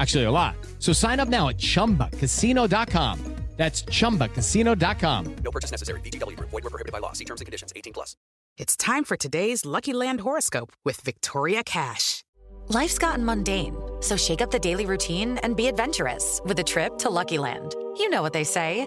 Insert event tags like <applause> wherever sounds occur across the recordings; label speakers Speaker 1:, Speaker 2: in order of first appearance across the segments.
Speaker 1: Actually, a lot. So sign up now at chumbacasino.com. That's chumbacasino.com.
Speaker 2: No purchase necessary. VGW Group. Void were prohibited by law. See terms and conditions. 18 plus.
Speaker 3: It's time for today's Lucky Land horoscope with Victoria Cash. Life's gotten mundane, so shake up the daily routine and be adventurous with a trip to Lucky Land. You know what they say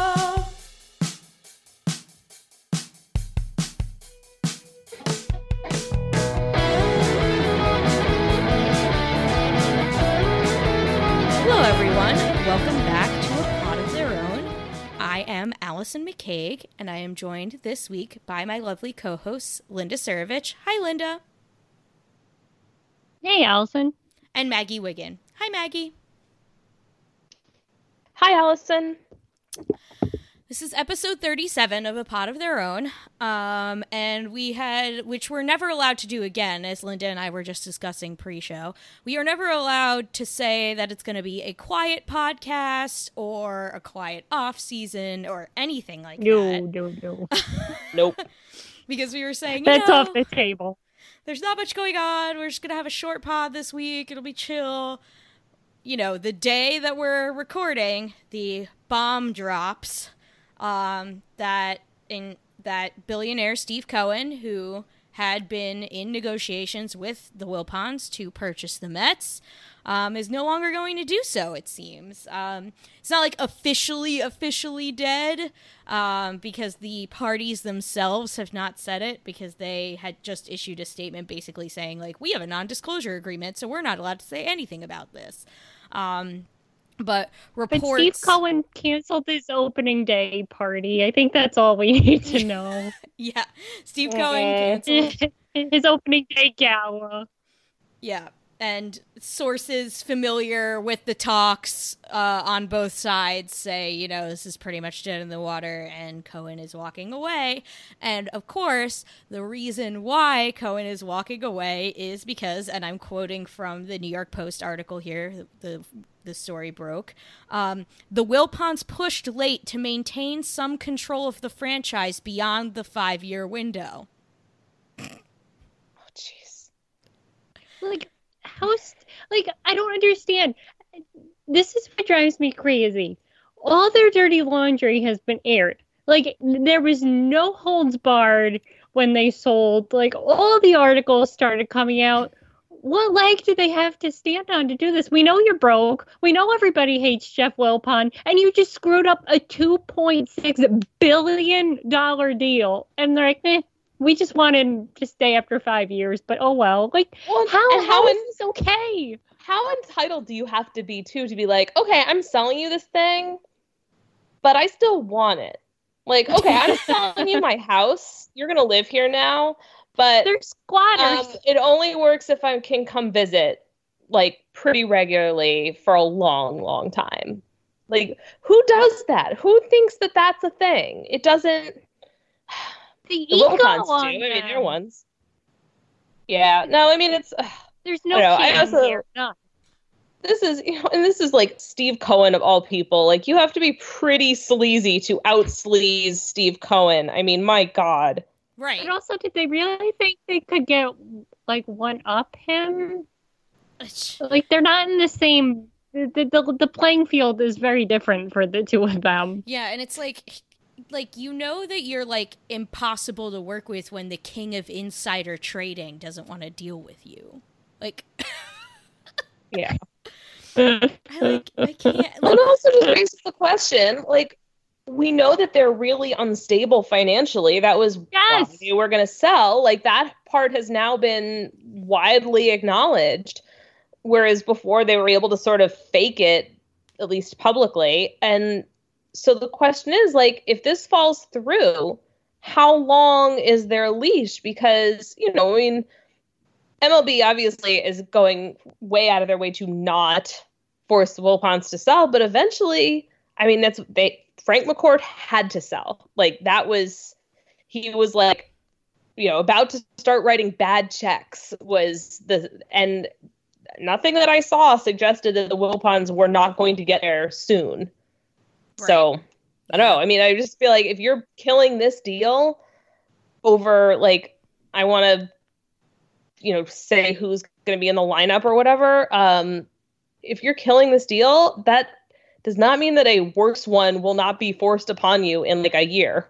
Speaker 4: Hello, everyone. Welcome back to A Pot of Their Own. I am Allison McCague, and I am joined this week by my lovely co hosts, Linda Surovich. Hi, Linda.
Speaker 5: Hey, Allison.
Speaker 4: And Maggie Wiggin. Hi, Maggie.
Speaker 5: Hi, Allison.
Speaker 4: This is episode 37 of A Pot of Their Own. Um, and we had, which we're never allowed to do again, as Linda and I were just discussing pre show. We are never allowed to say that it's going to be a quiet podcast or a quiet off season or anything like
Speaker 5: No,
Speaker 4: that.
Speaker 5: no, no. no. <laughs>
Speaker 6: Nope.
Speaker 4: Because we were saying, you
Speaker 5: That's
Speaker 4: know,
Speaker 5: off the table.
Speaker 4: there's not much going on. We're just going to have a short pod this week. It'll be chill. You know, the day that we're recording, the bomb drops um, that in that billionaire Steve Cohen, who had been in negotiations with the Wilpons to purchase the Mets, um, is no longer going to do so. It seems um, it's not like officially officially dead um, because the parties themselves have not said it because they had just issued a statement basically saying like we have a non-disclosure agreement, so we're not allowed to say anything about this. But
Speaker 5: But. Steve Cohen canceled his opening day party. I think that's all we <laughs> need to know. <laughs>
Speaker 4: Yeah, Steve uh-uh. Cohen canceled. <laughs>
Speaker 5: his opening day gala.
Speaker 4: Yeah, and sources familiar with the talks uh, on both sides say, you know, this is pretty much dead in the water, and Cohen is walking away. And of course, the reason why Cohen is walking away is because, and I'm quoting from the New York Post article here, the the story broke. Um, the Wilpons pushed late to maintain some control of the franchise beyond the five year window. Oh, jeez.
Speaker 5: Like, how? Like, I don't understand. This is what drives me crazy. All their dirty laundry has been aired. Like, there was no holds barred when they sold. Like, all the articles started coming out. What leg do they have to stand on to do this? We know you're broke. We know everybody hates Jeff Wilpon, and you just screwed up a two point six billion dollar deal. And they're like, eh, we just want him to stay after five years, but oh well. Like,
Speaker 6: Well,
Speaker 5: how,
Speaker 6: and
Speaker 5: how
Speaker 6: how
Speaker 5: is
Speaker 6: in-
Speaker 5: this okay?
Speaker 6: How entitled do you have to be too to be like, okay, I'm selling you this thing, but I still want it. Like, okay, I'm <laughs> selling you my house. You're gonna live here now, but
Speaker 5: They're squatters.
Speaker 6: um, it only works if I can come visit like pretty regularly for a long, long time. Like, who does that? Who thinks that that's a thing? It doesn't.
Speaker 5: The,
Speaker 6: The
Speaker 5: ego
Speaker 6: Wilpons do.
Speaker 5: on
Speaker 6: I mean, they're ones. Yeah. No, I mean it's.
Speaker 5: There's no
Speaker 6: I I also-
Speaker 5: here. None.
Speaker 6: this is you know, and this is like Steve Cohen of all people. Like you have to be pretty sleazy to out sleaze Steve Cohen. I mean, my God.
Speaker 4: Right.
Speaker 5: And also, did they really think they could get like one up him? Like they're not in the same. The, the the playing field is very different for the two of them.
Speaker 4: Yeah, and it's like like you know that you're like impossible to work with when the king of insider trading doesn't want to deal with you. Like <laughs>
Speaker 6: Yeah.
Speaker 4: I like I can't
Speaker 6: And
Speaker 4: like,
Speaker 6: also just raises the question, like we know that they're really unstable financially. That was
Speaker 5: Yes.
Speaker 6: why they were going to sell. Like that part has now been widely acknowledged, whereas before they were able to sort of fake it, at least publicly. And so the question is, like, if this falls through, how long is their leash? Because you know, I mean. MLB obviously is going way out of their way to not force the Wilpons to sell, but eventually, I mean, that's they Frank McCourt had to sell. Like that was he was like, you know, about to start writing bad checks was the and nothing that I saw suggested that the Wilpons were not going to get there soon. So I don't know. I mean, I just feel like if you're killing this deal over like I want to you know say who's going to be in the lineup or whatever um if you're killing this deal that does not mean that a worse one will not be forced upon you in like a year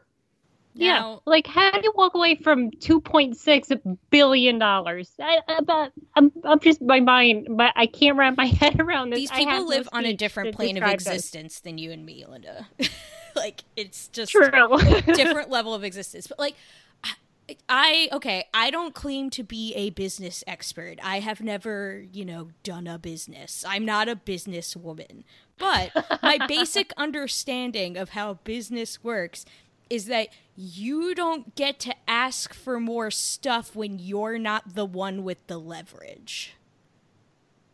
Speaker 5: Yeah,
Speaker 4: Now-
Speaker 5: like how do you walk away from two point six billion dollars? I, I, but I'm, I'm just my mind, but I can't wrap my <laughs> head around this.
Speaker 4: these
Speaker 5: I
Speaker 4: people
Speaker 5: have no
Speaker 4: live on a different plane of existence than you and me, Linda. <laughs> like it's just
Speaker 5: True. <laughs>
Speaker 4: different level of existence. But like I- I okay, I don't claim to be a business expert. I have never, you know, done a business. I'm not a businesswoman. But my basic understanding of how business works is that you don't get to ask for more stuff when you're not the one with the leverage.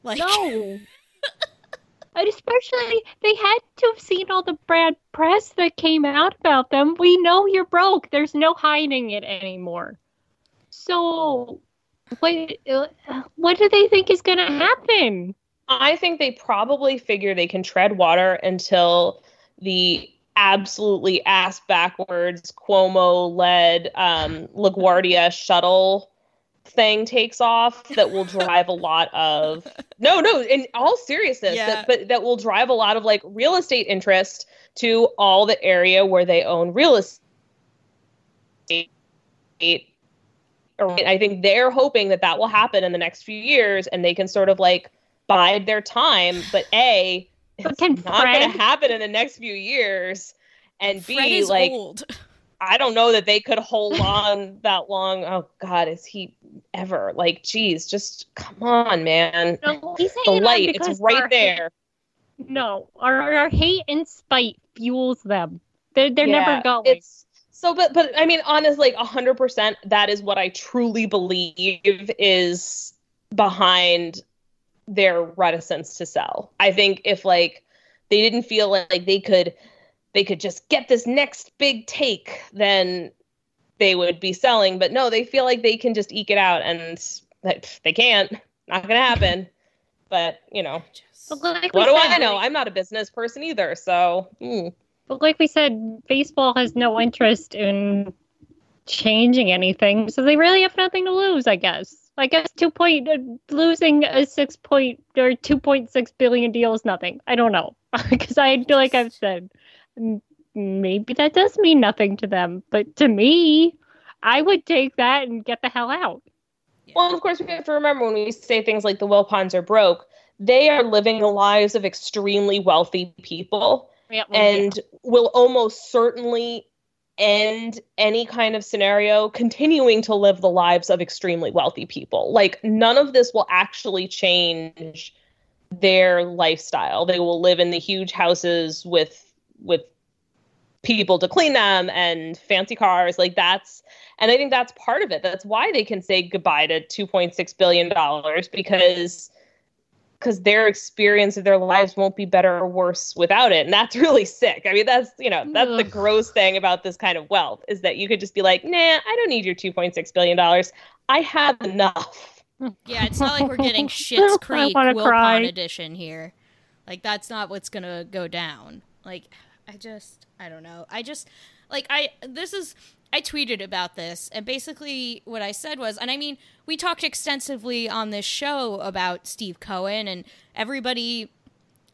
Speaker 4: Like
Speaker 5: No. And <laughs> especially, they had to have seen all the bad press that came out about them. We know you're broke. There's no hiding it anymore. So, what, what do they think is going to happen?
Speaker 6: i think they probably figure they can tread water until the absolutely ass backwards cuomo led um laguardia shuttle thing takes off that will drive a lot of <laughs> no no in all seriousness
Speaker 4: Yeah.
Speaker 6: that, but that will drive a lot of like real estate interest to all the area where they own real estate i think they're hoping that that will happen in the next few years and they can sort of like bide their time but a
Speaker 5: But
Speaker 6: it's
Speaker 5: can
Speaker 6: not going to happen in the next few years and
Speaker 4: Fred
Speaker 6: b like
Speaker 4: old.
Speaker 6: I don't know that they could hold <laughs> on that long. Oh God, is he ever like? Geez, just come on, man.
Speaker 5: No,
Speaker 6: The light, it's right
Speaker 5: our-
Speaker 6: there.
Speaker 5: No, our, our hate and spite fuels them. They're, they're
Speaker 6: Yeah,
Speaker 5: never going.
Speaker 6: It's so, but but I mean, honestly, like hundred percent, that is what I truly believe is behind their reticence to sell. I think if like they didn't feel like they could they could just get this next big take, then they would be selling. But no, they feel like they can just eke it out, and that- they can't. Not gonna happen. But you know,
Speaker 5: But like
Speaker 6: what do
Speaker 5: said,
Speaker 6: I know? I'm not a business person either, so. hmm.
Speaker 5: But like we said, baseball has no interest in changing anything, so they really have nothing to lose. I guess. I guess two point uh, losing a six point or two point six billion deal is nothing. I don't know <laughs> because I feel like I've said maybe that does mean nothing to them, but to me, I would take that and get the hell out.
Speaker 6: Well, of course, we have to remember when we say things like the Wilpons are broke, they are living the lives of extremely wealthy people
Speaker 5: Yeah, well,
Speaker 6: and will almost certainly end any kind of scenario continuing to live the lives of extremely wealthy people. Like, none of this will actually change their lifestyle. They will live in the huge houses with with people to clean them and fancy cars like that's and i think that's part of it that's why they can say goodbye to 2.6 billion dollars because because their experience of their lives won't be better or worse without it. And that's <laughs> really sick. I mean, that's, you know, that's the gross thing about this kind of wealth is that you could just be like, nah, I don't need your $2.6 billion. I have enough.
Speaker 4: Yeah, it's not like we're getting <laughs>
Speaker 5: Schitt's
Speaker 4: Creek Will
Speaker 5: cry.
Speaker 4: Pond edition here. Like that's not what's gonna go down. Like I just I don't know. I just like I this is I tweeted about this and basically what I said was and I mean we talked extensively on this show about Steve Cohen and everybody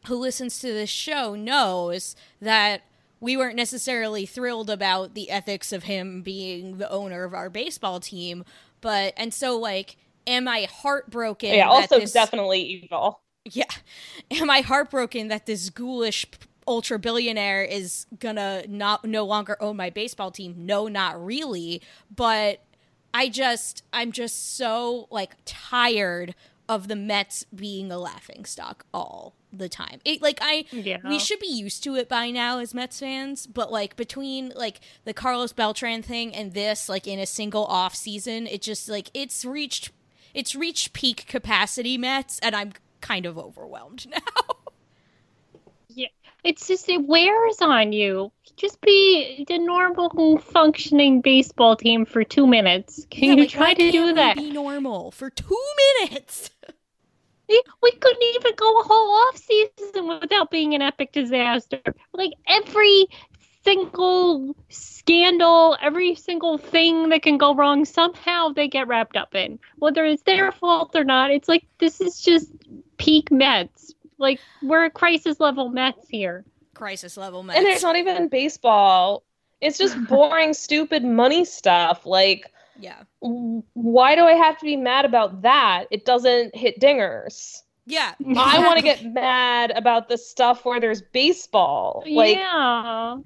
Speaker 4: who listens to this show knows that we weren't necessarily thrilled about the ethics of him being the owner of our baseball team, but and so like am I heartbroken
Speaker 6: yeah, also
Speaker 4: this-
Speaker 6: definitely evil.
Speaker 4: yeah. Am I heartbroken that this ghoulish ultra billionaire is gonna not no longer own my baseball team? No, not really. But I just I'm just so like tired of the Mets being a laughing stock all the time. It like I
Speaker 5: Yeah.
Speaker 4: we should be used to it by now as Mets fans, but like between like the Carlos Beltran thing and this like in a single off season, it just like it's reached it's reached peak capacity Mets and I'm kind of overwhelmed <laughs> now.
Speaker 5: It's just it wears on you. Just be the normal functioning baseball team for two minutes. Can
Speaker 4: Yeah,
Speaker 5: you
Speaker 4: like,
Speaker 5: try to do that?
Speaker 4: Be normal for two minutes.
Speaker 5: We, we couldn't even go a whole off season without being an epic disaster. Like every single scandal, every single thing that can go wrong, somehow they get wrapped up in. Whether it's their fault or not, it's like this is just peak Mets. Like we're at crisis level Mets here.
Speaker 4: Crisis level Mets.
Speaker 6: And it's not even baseball. It's just <laughs> boring, stupid money stuff. Like,
Speaker 4: yeah.
Speaker 6: why do I have to be mad about that? It doesn't hit dingers.
Speaker 4: Yeah.
Speaker 6: I want to get mad about the stuff where there's baseball. Like,
Speaker 5: yeah.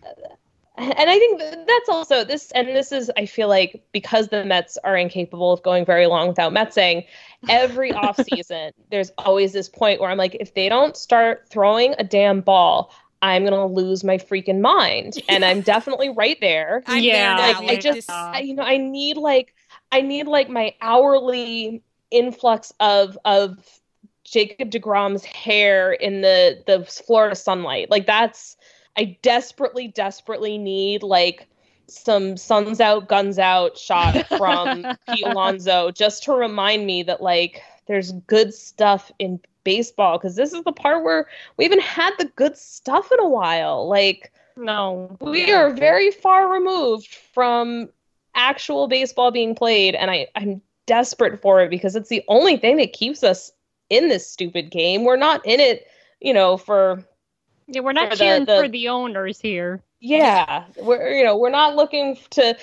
Speaker 6: And I think that's also this, and this is, I feel like, because the Mets are incapable of going very long without Metsing, every <laughs> offseason, there's always this point where I'm like, if they don't start throwing a damn ball, I'm gonna lose my freaking mind, <laughs> and I'm definitely right there.
Speaker 4: I'm
Speaker 5: Yeah,
Speaker 4: there now.
Speaker 6: like I just, I, you know, I need like, I need like my hourly influx of of Jacob Degrom's hair in the the Florida sunlight. Like that's, I desperately, desperately need like some suns out, guns out shot from <laughs> Pete Alonso just to remind me that like there's good stuff in baseball because this is the part where we haven't had the good stuff in a while. Like
Speaker 5: No.
Speaker 6: we are very far removed from actual baseball being played and I, I'm desperate for it because it's the only thing that keeps us in this stupid game. We're not in it, you know, for
Speaker 5: Yeah, we're not
Speaker 6: For the-
Speaker 5: cheering
Speaker 6: the-
Speaker 5: for the owners here.
Speaker 6: yeah, we're you know, we're not looking to,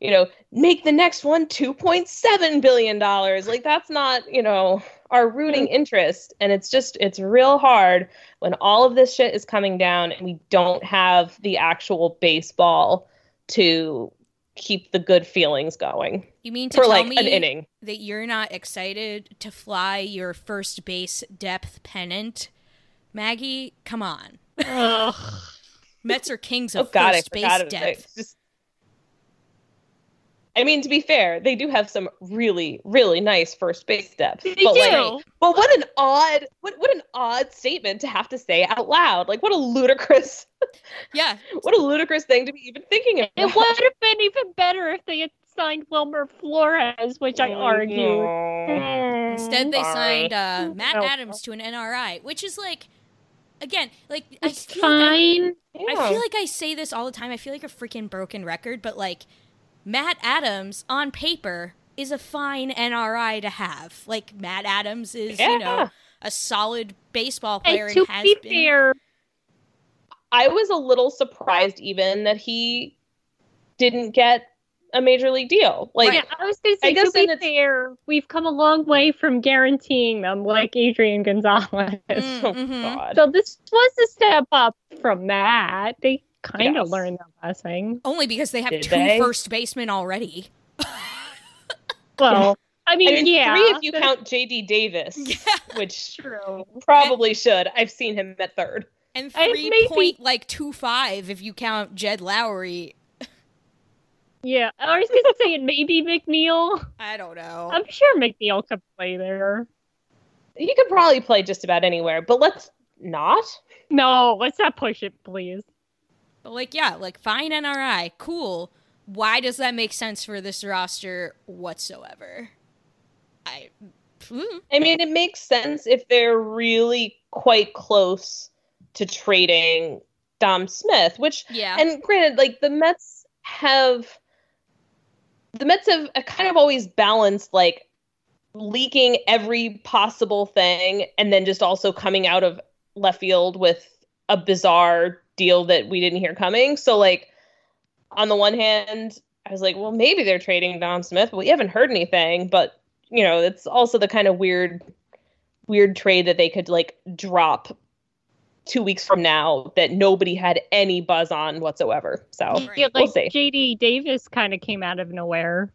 Speaker 6: you know, make the next one 2.7 billion dollars. Like that's not, you know, our rooting mm. interest and it's just it's real hard when all of this shit is coming down and we don't have the actual baseball to keep the good feelings going
Speaker 4: you mean to
Speaker 6: for
Speaker 4: tell
Speaker 6: like
Speaker 4: me
Speaker 6: an inning.
Speaker 4: that you're not excited to fly your first base depth pennant? Maggie, come on.
Speaker 5: Ugh.
Speaker 4: Mets are kings
Speaker 6: Oh
Speaker 4: of
Speaker 6: god, I
Speaker 4: first base depth.
Speaker 6: It's just I mean, to be fair, they do have some really, really nice first base depth.
Speaker 5: They
Speaker 6: but like,
Speaker 5: do.
Speaker 6: But what an odd what what an odd statement to have to say out loud. Like what a ludicrous
Speaker 4: Yeah. <laughs>
Speaker 6: what a ludicrous thing to be even thinking about.
Speaker 5: It would have been even better if they had signed Wilmer Flores, which I argued.
Speaker 4: Instead, they signed uh, <laughs> Matt
Speaker 5: Oh.
Speaker 4: Adams to an NRI, which is like, again, like I
Speaker 5: It's
Speaker 4: feel like I,
Speaker 5: fine.
Speaker 4: I feel like I say this all the time. I feel like a freaking broken record, but like Matt Adams on paper is a fine NRI to have. Like Matt Adams is, you know, a solid baseball player
Speaker 5: And to
Speaker 4: and has
Speaker 5: be
Speaker 4: been.
Speaker 5: fair,
Speaker 6: I was a little surprised even that he didn't get a major league deal. Like
Speaker 5: yeah, I was going to
Speaker 6: I
Speaker 5: say,
Speaker 6: guess
Speaker 5: to be
Speaker 6: then it's-
Speaker 5: fair, we've come a long way from guaranteeing them, like Adrian Gonzalez.
Speaker 4: Mm, <laughs>
Speaker 6: oh
Speaker 4: mhm.
Speaker 6: god.
Speaker 5: So this was a step up from that. They kind of
Speaker 6: Yes.
Speaker 5: learned their lesson.
Speaker 4: Only because they have
Speaker 6: Did
Speaker 4: two
Speaker 6: they?
Speaker 4: first basemen already. <laughs>
Speaker 5: Well, I mean,
Speaker 6: I mean,
Speaker 5: yeah,
Speaker 6: three if you count JD Davis, <laughs> which
Speaker 5: true.
Speaker 6: probably should. I've seen him at third.
Speaker 4: And
Speaker 5: I
Speaker 4: three
Speaker 5: maybe-
Speaker 4: point like two five if you count Jed Lowrie.
Speaker 5: Yeah, I was going to say it maybe McNeil.
Speaker 4: I don't know.
Speaker 5: I'm sure McNeil could play there.
Speaker 6: He could probably play just about anywhere, but let's not.
Speaker 5: No, let's not push it, please.
Speaker 4: But like, yeah, like fine NRI, cool. Why does that make sense for this roster whatsoever? I. hmm.
Speaker 6: I mean, it makes sense if they're really quite close to trading Dom Smith, which,
Speaker 4: Yeah.
Speaker 6: and granted, like the Mets have, the Mets have uh, kind of always balanced like leaking every possible thing and then just also coming out of left field with a bizarre deal that we didn't hear coming. So, like, on the one hand, I was like, well, maybe they're trading Dom Smith, but we haven't heard anything. But you know, it's also the kind of weird, weird trade that they could like drop two weeks from now that nobody had any buzz on whatsoever. So
Speaker 5: Yeah,
Speaker 6: we'll
Speaker 5: like
Speaker 6: see.
Speaker 5: JD Davis kind of came out of nowhere.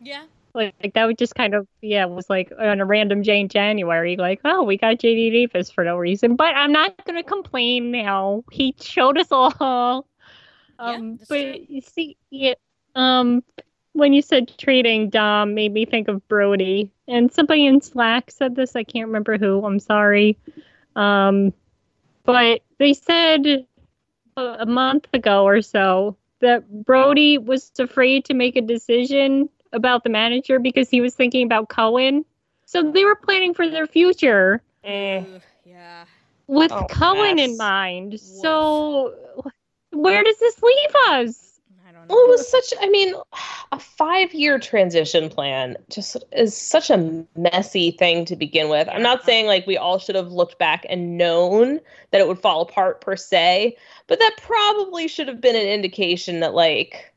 Speaker 4: Yeah.
Speaker 5: Like, like that would just kind of yeah was like on a random day in January like oh we got JD Davis for no reason but I'm not gonna complain now he showed us all um
Speaker 4: that's
Speaker 5: but
Speaker 4: true.
Speaker 5: you see yeah um when you said trading Dom made me think of Brodie and somebody in Slack said this I can't remember who I'm sorry um but they said a, a month ago or so that Brodie was afraid to make a decision about the manager because he was thinking about Cohen. So they were planning for their future
Speaker 6: Eh.
Speaker 4: Yeah.
Speaker 5: with
Speaker 6: Oh,
Speaker 5: Cohen in
Speaker 6: mess.
Speaker 5: mind. So where does this leave us? <laughs>
Speaker 6: Well, it was such. I mean, <sighs> a five-year transition plan just is such a messy thing to begin with. I'm not saying like we all should have looked back and known that it would fall apart per se, but that probably should have been an indication that like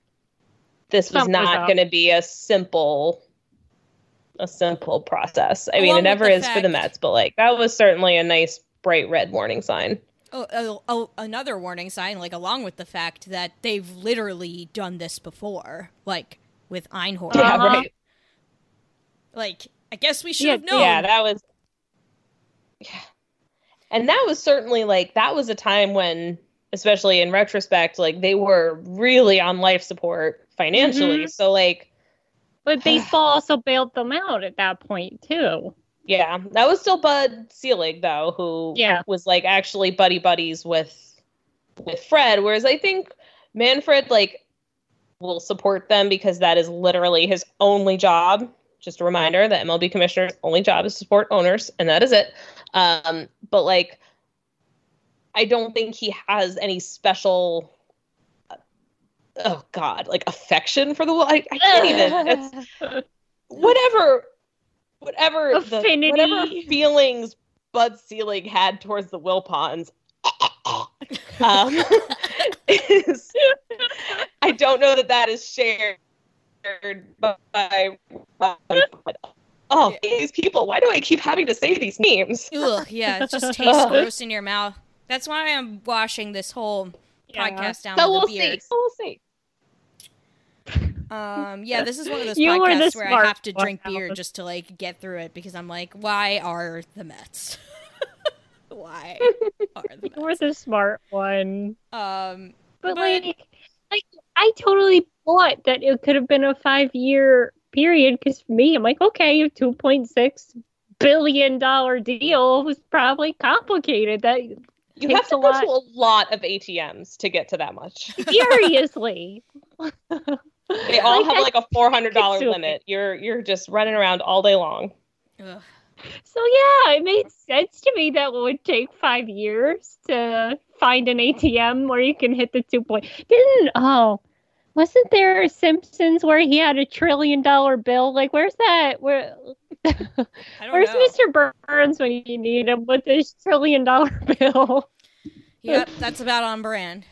Speaker 6: this was
Speaker 5: Something
Speaker 6: not going to be a simple, a simple process. I mean, it never is for the Mets, but like that was certainly a nice bright red warning sign.
Speaker 4: Oh, oh, oh, another warning sign, like along with the fact that they've literally done this before, like with Einhorn.
Speaker 6: Yeah,
Speaker 5: Uh-huh.
Speaker 6: right.
Speaker 4: Like, I guess we should
Speaker 5: Yeah,
Speaker 4: have known.
Speaker 6: Yeah, that was. Yeah. And that was certainly like that was a time when, especially in retrospect, like they were really on life support financially.
Speaker 5: Mhm.
Speaker 6: So like,
Speaker 5: But baseball <sighs> also bailed them out at that point too.
Speaker 6: Yeah, that was still Bud Selig though, who
Speaker 5: Yeah.
Speaker 6: was like actually buddy buddies with with Fred. Whereas I think Manfred like will support them because that is literally his only job. Just a reminder, that MLB commissioner's only job is to support owners, and that is it. Um, but like, I don't think he has any special. Oh God, like affection for the. I, I can't even. It's <laughs> whatever, whatever the whatever feelings Bud Selig had towards the Wilpons. <laughs> um, is I don't know that that is shared by. by oh, these people! Why do I keep having to say these names?
Speaker 4: Ugh, yeah, it just <laughs> tastes gross in your mouth. That's why I'm washing this whole
Speaker 5: Yeah.
Speaker 4: podcast down
Speaker 6: So
Speaker 4: with
Speaker 6: we'll
Speaker 4: a beer.
Speaker 6: see. So we'll see.
Speaker 4: Um, yeah, this is one of those
Speaker 5: You
Speaker 4: podcasts where I have to drink beer
Speaker 5: Alice.
Speaker 4: just to like get through it because I'm like, why are the Mets? <laughs> why are the <laughs>
Speaker 5: You were the smart one.
Speaker 4: Um,
Speaker 5: But,
Speaker 4: But-
Speaker 5: like, like I totally thought that it could have been a five year period because for me, I'm like, okay, a two point six billion dollar deal was probably complicated. That
Speaker 6: You have to go
Speaker 5: lot.
Speaker 6: to a lot of ATMs to get to that much.
Speaker 5: seriously. <laughs>
Speaker 6: They all
Speaker 5: Like,
Speaker 6: have like a four hundred dollar
Speaker 5: consuming.
Speaker 6: limit. You're you're just running around all day long.
Speaker 4: ugh.
Speaker 5: So yeah, it made sense to me that it would take five years to find an ATM where you can hit the two point. Didn't oh, wasn't there a Simpsons where he had a trillion dollar bill? Like where's that? Where <laughs> where's
Speaker 4: know.
Speaker 5: Mr. Burns when you need him with his trillion dollar <laughs> bill?
Speaker 4: Yep, that's about on brand.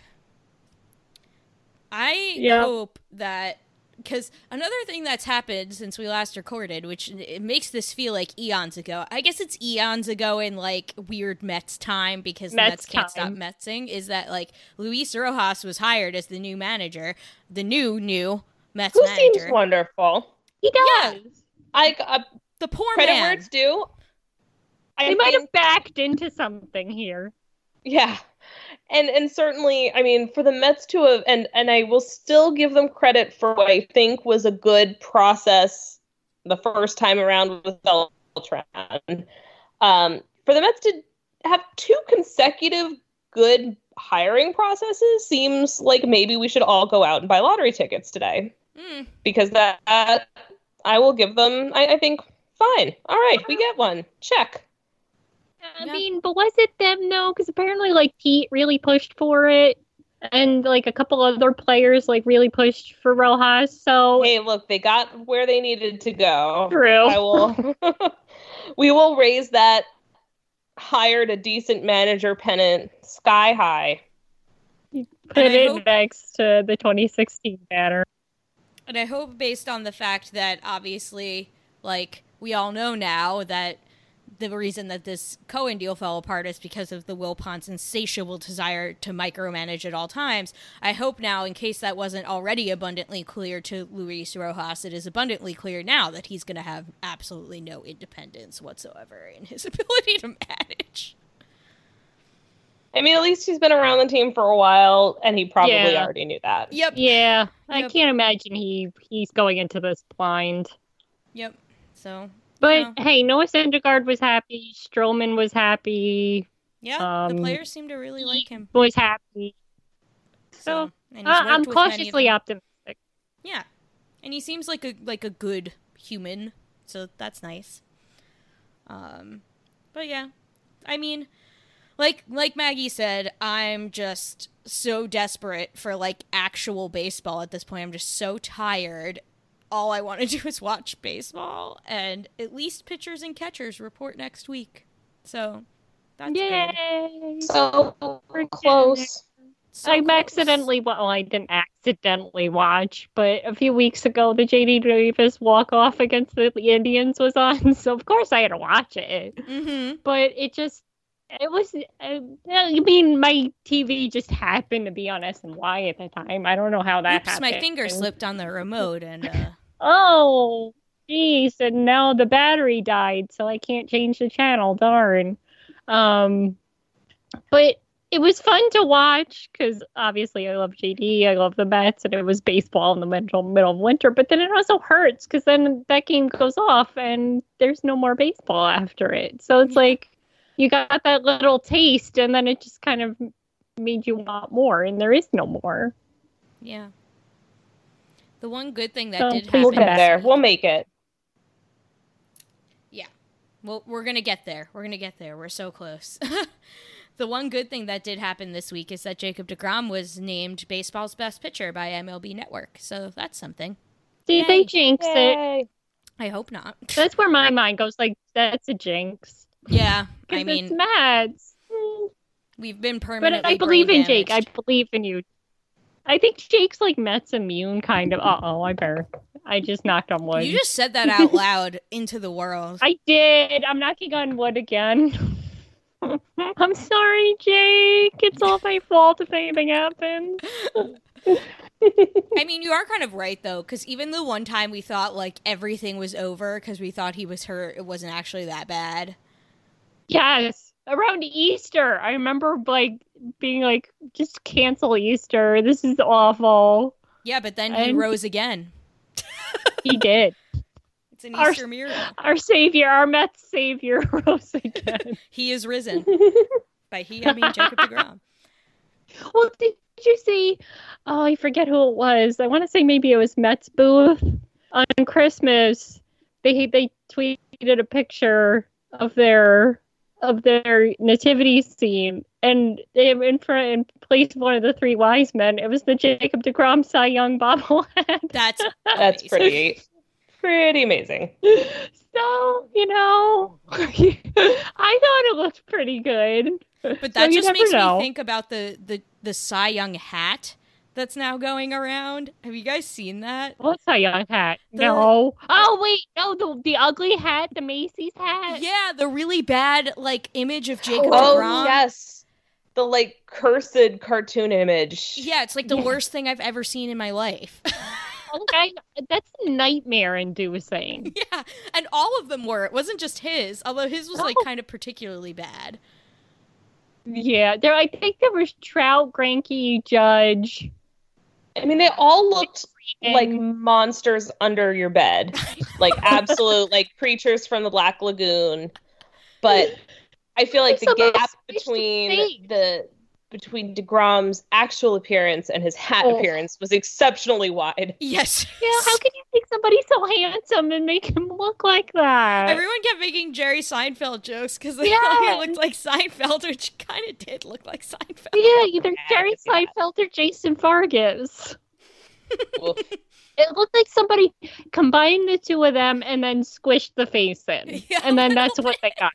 Speaker 4: I
Speaker 5: Yeah.
Speaker 4: hope that because another thing that's happened since we last recorded, which it makes this feel like eons ago. I guess it's eons ago in like weird Mets time because the
Speaker 5: Mets
Speaker 4: Mets can't stop
Speaker 5: time.
Speaker 4: Metsing. Is that like Luis Rojas was hired as the new manager, the new new Mets
Speaker 6: Who
Speaker 4: manager.
Speaker 6: seems wonderful.
Speaker 5: He
Speaker 4: Yeah.
Speaker 5: does.
Speaker 6: I uh,
Speaker 4: the poor
Speaker 6: credit
Speaker 4: man.
Speaker 6: where it's due. I
Speaker 5: They might have backed into something here.
Speaker 6: Yeah. And and certainly, I mean, for the Mets to have and and I will still give them credit for what I think was a good process the first time around with Beltran. Um, for the Mets to have two consecutive good hiring processes seems like maybe we should all go out and buy lottery tickets today
Speaker 4: Mm.
Speaker 6: because that, that I will give them. I, I think fine. All right, we get one. Check.
Speaker 5: I mean, but was it them though? Because apparently, like Pete really pushed for it, and like a couple other players like really pushed for Rojas. So
Speaker 6: Hey, look, they got where they needed to go.
Speaker 5: True.
Speaker 6: I will. <laughs> we will raise that hired a decent manager pennant sky high.
Speaker 5: put
Speaker 4: And
Speaker 5: it
Speaker 4: hope-
Speaker 5: next to the 2016 banner.
Speaker 4: And I hope, based on the fact that obviously, like, we all know now that the reason that this Cohen deal fell apart is because of the Wilpon's insatiable desire to micromanage at all times. I hope now, in case that wasn't already abundantly clear to Luis Rojas, it is abundantly clear now that he's going to have absolutely no independence whatsoever in his <laughs> ability to manage.
Speaker 6: I mean, at least he's been around the team for a while, and he probably
Speaker 5: Yeah.
Speaker 6: already knew that.
Speaker 4: Yep.
Speaker 5: Yeah, I
Speaker 4: Yep.
Speaker 5: can't imagine he he's going into this blind.
Speaker 4: Yep. So,
Speaker 5: But hey, Noah Syndergaard was happy. Stroman was happy.
Speaker 4: yeah, the
Speaker 5: Um,
Speaker 4: players seem to really like him.
Speaker 5: Was happy.
Speaker 4: So,
Speaker 5: So uh, I'm
Speaker 4: with many of
Speaker 5: cautiously optimistic.
Speaker 4: Yeah, and he seems like a like a good human, so that's nice. Um, but yeah, I mean, like like Maggie said, I'm just so desperate for like actual baseball at this point. I'm just so tired. All I want to <laughs> do is watch baseball, and at least pitchers and catchers report next week. So that's good.
Speaker 5: Yay!
Speaker 6: So close.
Speaker 4: So
Speaker 5: I
Speaker 4: close.
Speaker 5: accidentally, well, I didn't accidentally watch, but a few weeks ago, the JD Davis walk off against the Indians was on, <laughs> so of course I had to watch it.
Speaker 4: Mhm.
Speaker 5: But it just, it was, uh, I mean, my TV just happened to be on SNY at the time. I don't know how that
Speaker 4: Oops,
Speaker 5: happened.
Speaker 4: my finger slipped on the remote, and uh, <laughs>
Speaker 5: Oh, geez, and now the battery died, so I can't change the channel. Darn. Um, but it was fun to watch because obviously I love JD, I love the Mets, and it was baseball in the middle middle of winter. But then it also hurts because then that game goes off and there's no more baseball after it. So it's like you got that little taste, and then it just kind of made you want more, and there is no more.
Speaker 4: yeah. The one good thing that
Speaker 5: So
Speaker 4: did
Speaker 5: please
Speaker 6: We'll
Speaker 4: happen
Speaker 6: get there. We'll make it.
Speaker 4: Yeah. Well, we're going to get there. We're going to get there. We're so close. <laughs> the one good thing that did happen this week is that Jacob DeGrom was named baseball's best pitcher by MLB Network. So that's something.
Speaker 5: See, they jinx it.
Speaker 4: I hope not.
Speaker 5: That's where my <laughs> mind goes. Like that's a jinx.
Speaker 4: Yeah. I
Speaker 5: 'Cause it's
Speaker 4: mean,
Speaker 5: Mads.
Speaker 4: We've been
Speaker 5: permanent.
Speaker 4: But
Speaker 5: I believe in Jake. I believe in you. I think Jake's like Mets immune, kind of. Uh oh, I better. I just knocked on wood.
Speaker 4: You just said that out loud <laughs> into the world.
Speaker 5: I did. I'm knocking on wood again. <laughs> I'm sorry, Jake. It's all my fault if anything happens.
Speaker 4: I mean, you are kind of right though, because even the one time we thought like everything was over because we thought he was hurt, it wasn't actually that bad.
Speaker 5: Yes. Around Easter, I remember like being like, just cancel Easter. This is awful.
Speaker 4: Yeah, but then he rose again. <laughs>
Speaker 5: He did.
Speaker 4: It's an
Speaker 5: Our-
Speaker 4: Easter miracle.
Speaker 5: Our savior, our Mets savior, <laughs> rose again.
Speaker 4: He is risen. <laughs> By he, I mean Jacob DeGrom.
Speaker 5: Well, did you see? Oh, I forget who it was. I want to say maybe it was Mets booth on Christmas. They they tweeted a picture of their of their nativity scene, and they in front in place of one of the three wise men. It was the Jacob Degrom Cy Young bobblehead.
Speaker 4: That's <laughs>
Speaker 6: That's
Speaker 4: amazing.
Speaker 6: pretty, pretty amazing.
Speaker 5: so you know, <laughs> I thought it looked pretty good.
Speaker 4: But that
Speaker 5: you
Speaker 4: just makes
Speaker 5: know.
Speaker 4: me think about the the the Cy Young hat that's now going around. Have you guys seen that?
Speaker 5: What's a young hat?
Speaker 4: The-
Speaker 5: no. Oh wait, no, the the ugly hat, the Macy's hat.
Speaker 4: Yeah, the really bad like image of Jacob
Speaker 6: Oh
Speaker 4: DeGrom.
Speaker 6: yes, the like cursed cartoon image.
Speaker 4: Yeah, it's like the worst thing I've ever seen in my life. <laughs>
Speaker 5: Oh, okay, that's nightmare inducing. <laughs>
Speaker 4: yeah, and all of them were. It wasn't just his, although his was like
Speaker 5: Oh.
Speaker 4: kind of particularly bad.
Speaker 5: Yeah, there. I think there was Trout, Granky, Judge.
Speaker 6: I mean, they all looked like monsters under your bed, like <laughs> absolute like creatures from the Black Lagoon. but I feel like the gap between the between Degrom's actual appearance and his hat
Speaker 5: Oh.
Speaker 6: appearance was exceptionally wide.
Speaker 4: Yes.
Speaker 5: Yeah, how can you make somebody so handsome and make him look like that?
Speaker 4: Everyone kept making Jerry Seinfeld jokes because they
Speaker 5: Yeah.
Speaker 4: thought he looked like Seinfeld, which kind of did look like Seinfeld.
Speaker 5: yeah, either Jerry Seinfeld or Jason Vargas. It looked like somebody combined the two of them and then squished the face in. <laughs>
Speaker 4: Yeah,
Speaker 5: and then that's
Speaker 4: little
Speaker 5: what they got.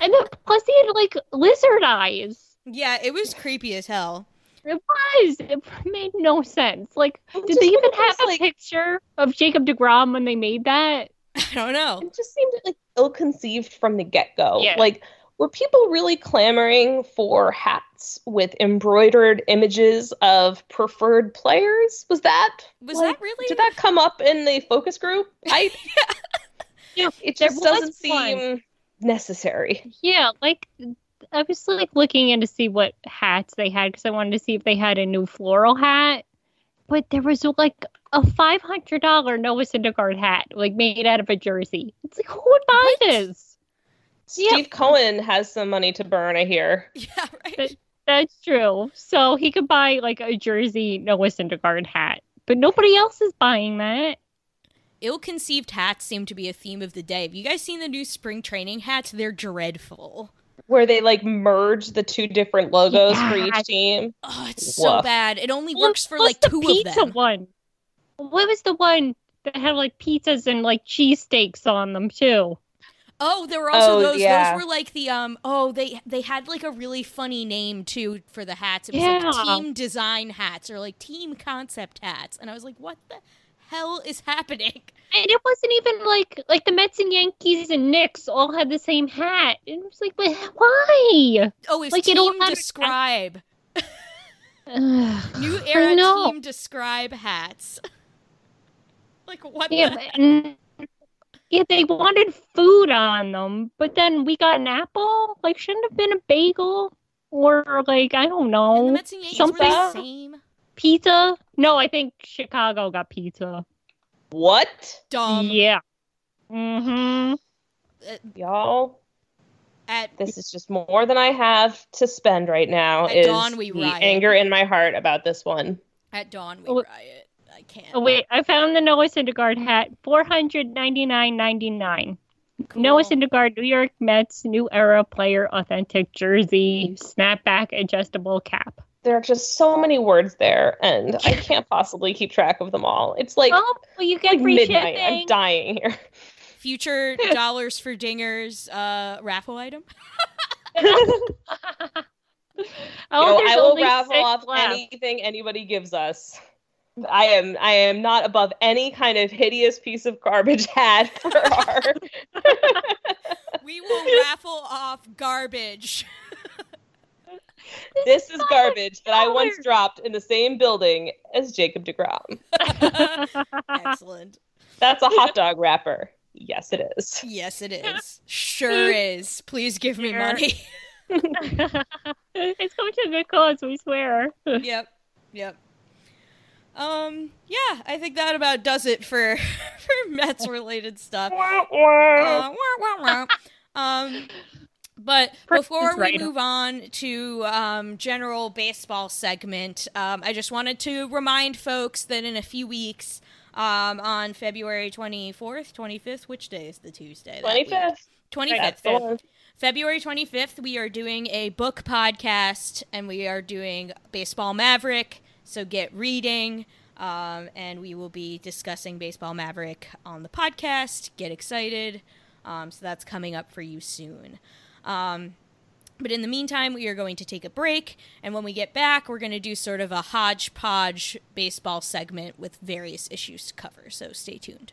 Speaker 5: And then plus he had like lizard eyes.
Speaker 4: Yeah, it was creepy as hell.
Speaker 5: It was. It made no sense. Like,
Speaker 6: It
Speaker 5: did they even
Speaker 6: looked
Speaker 5: have a
Speaker 6: like-
Speaker 5: picture of Jacob DeGrom when they made that? <laughs>
Speaker 4: I don't know.
Speaker 6: It just seemed like ill-conceived from the get-go.
Speaker 5: Yeah.
Speaker 6: Like, were people really clamoring for hats with embroidered images of preferred players? Was that
Speaker 4: Was
Speaker 6: like,
Speaker 4: that really?
Speaker 6: Did that come up in the focus group? <laughs> I
Speaker 5: Yeah,
Speaker 6: it just doesn't
Speaker 5: one.
Speaker 6: seem necessary.
Speaker 5: Yeah, like I was like looking in to see what hats they had because I wanted to see if they had a new floral hat. But there was like a five hundred dollar Noah Syndergaard hat, like made out of a jersey. It's like who would buy
Speaker 4: What?
Speaker 5: this? Yeah.
Speaker 6: Steve Cohen has some money to burn, I hear. <laughs>
Speaker 4: Yeah, right.
Speaker 5: But- That's true. So he could buy like a jersey Noah Syndergaard hat, but nobody else is buying that.
Speaker 4: Ill-conceived hats seem to be a theme of the day. Have you guys seen the new spring training hats? They're dreadful.
Speaker 6: Where they like merge the two different logos for each team.
Speaker 4: Oh, it's so bad. It only
Speaker 5: Well,
Speaker 4: works for
Speaker 5: what's
Speaker 4: like
Speaker 5: the
Speaker 4: two
Speaker 5: pizza
Speaker 4: of them.
Speaker 5: one? What was the one that had like pizzas and like cheesesteaks on them too?
Speaker 4: Oh, there were also
Speaker 6: Oh,
Speaker 4: those.
Speaker 6: yeah.
Speaker 4: Those were like the um. Oh, they they had like a really funny name too for the hats. It was
Speaker 5: Yeah.
Speaker 4: like team design hats or like team concept hats, and I was like, what the hell is happening?
Speaker 5: And it wasn't even like like the Mets and Yankees and Knicks all had the same hat. And it was like, but why?
Speaker 4: Oh, it's
Speaker 5: Like,
Speaker 4: team
Speaker 5: have-
Speaker 4: describe. New era
Speaker 5: know.
Speaker 4: team describe hats. <laughs> like what
Speaker 5: Yeah,
Speaker 4: the
Speaker 5: but- yeah, they wanted food on them, but then we got an apple. Like, shouldn't have been a bagel or like I don't
Speaker 4: and
Speaker 5: know
Speaker 4: the Mets and Yankees were
Speaker 5: something
Speaker 4: the same.
Speaker 5: Pizza. No, I think Chicago got pizza.
Speaker 6: What?
Speaker 4: Dumb.
Speaker 5: yeah. Mm-hmm.
Speaker 6: Y'all,
Speaker 4: At
Speaker 6: this is just more than I have to spend right now.
Speaker 4: At
Speaker 6: is
Speaker 4: dawn we
Speaker 6: the
Speaker 4: riot.
Speaker 6: anger in my heart about this one.
Speaker 4: at dawn we
Speaker 5: Oh,
Speaker 4: riot. I can't.
Speaker 5: Oh wait, I found the Noah Syndergaard hat, four hundred ninety nine ninety nine. Noah
Speaker 4: Cool.
Speaker 5: Syndergaard, New York Mets, new era player, authentic jersey, snapback, adjustable cap.
Speaker 6: There are just so many words there, and I can't possibly keep track of them all. It's like,
Speaker 5: oh, well, you get
Speaker 6: like
Speaker 5: free
Speaker 6: midnight.
Speaker 5: shipping.
Speaker 6: I'm dying here. <laughs>
Speaker 4: Future dollars for dingers uh raffle item. <laughs>
Speaker 5: oh,
Speaker 6: Yo, I will raffle off
Speaker 5: left.
Speaker 6: anything anybody gives us. I am I am not above any kind of hideous piece of garbage <laughs> hat for our
Speaker 4: We will raffle off garbage.
Speaker 6: This is garbage that I once dropped in the same building as Jacob DeGrom.
Speaker 4: Excellent.
Speaker 6: That's a <laughs> hot dog wrapper. Yes, it is.
Speaker 4: Yes, it <laughs> is. Sure is. Please give me money. <laughs>
Speaker 5: it's going to a good cause, we swear.
Speaker 4: yep. Yep. Um, yeah, I think that about does it for for Mets related stuff. Uh, wah, wah, wah. Um, but before
Speaker 5: is
Speaker 4: we move on to um, general baseball segment, um, I just wanted to remind folks that in a few weeks, um, on February 24th, 25th, which day is the Tuesday? that
Speaker 6: 25th.
Speaker 4: 25th.
Speaker 6: That's.
Speaker 4: February 25th, we are doing a book podcast and we are doing Baseball Maverick. So get reading. Um, and we will be discussing Baseball Maverick on the podcast. Get excited. Um, so that's coming up for you soon. Um, but in the meantime, we are going to take a break. And when we get back, we're going to do sort of a hodgepodge baseball segment with various issues to cover. So stay tuned.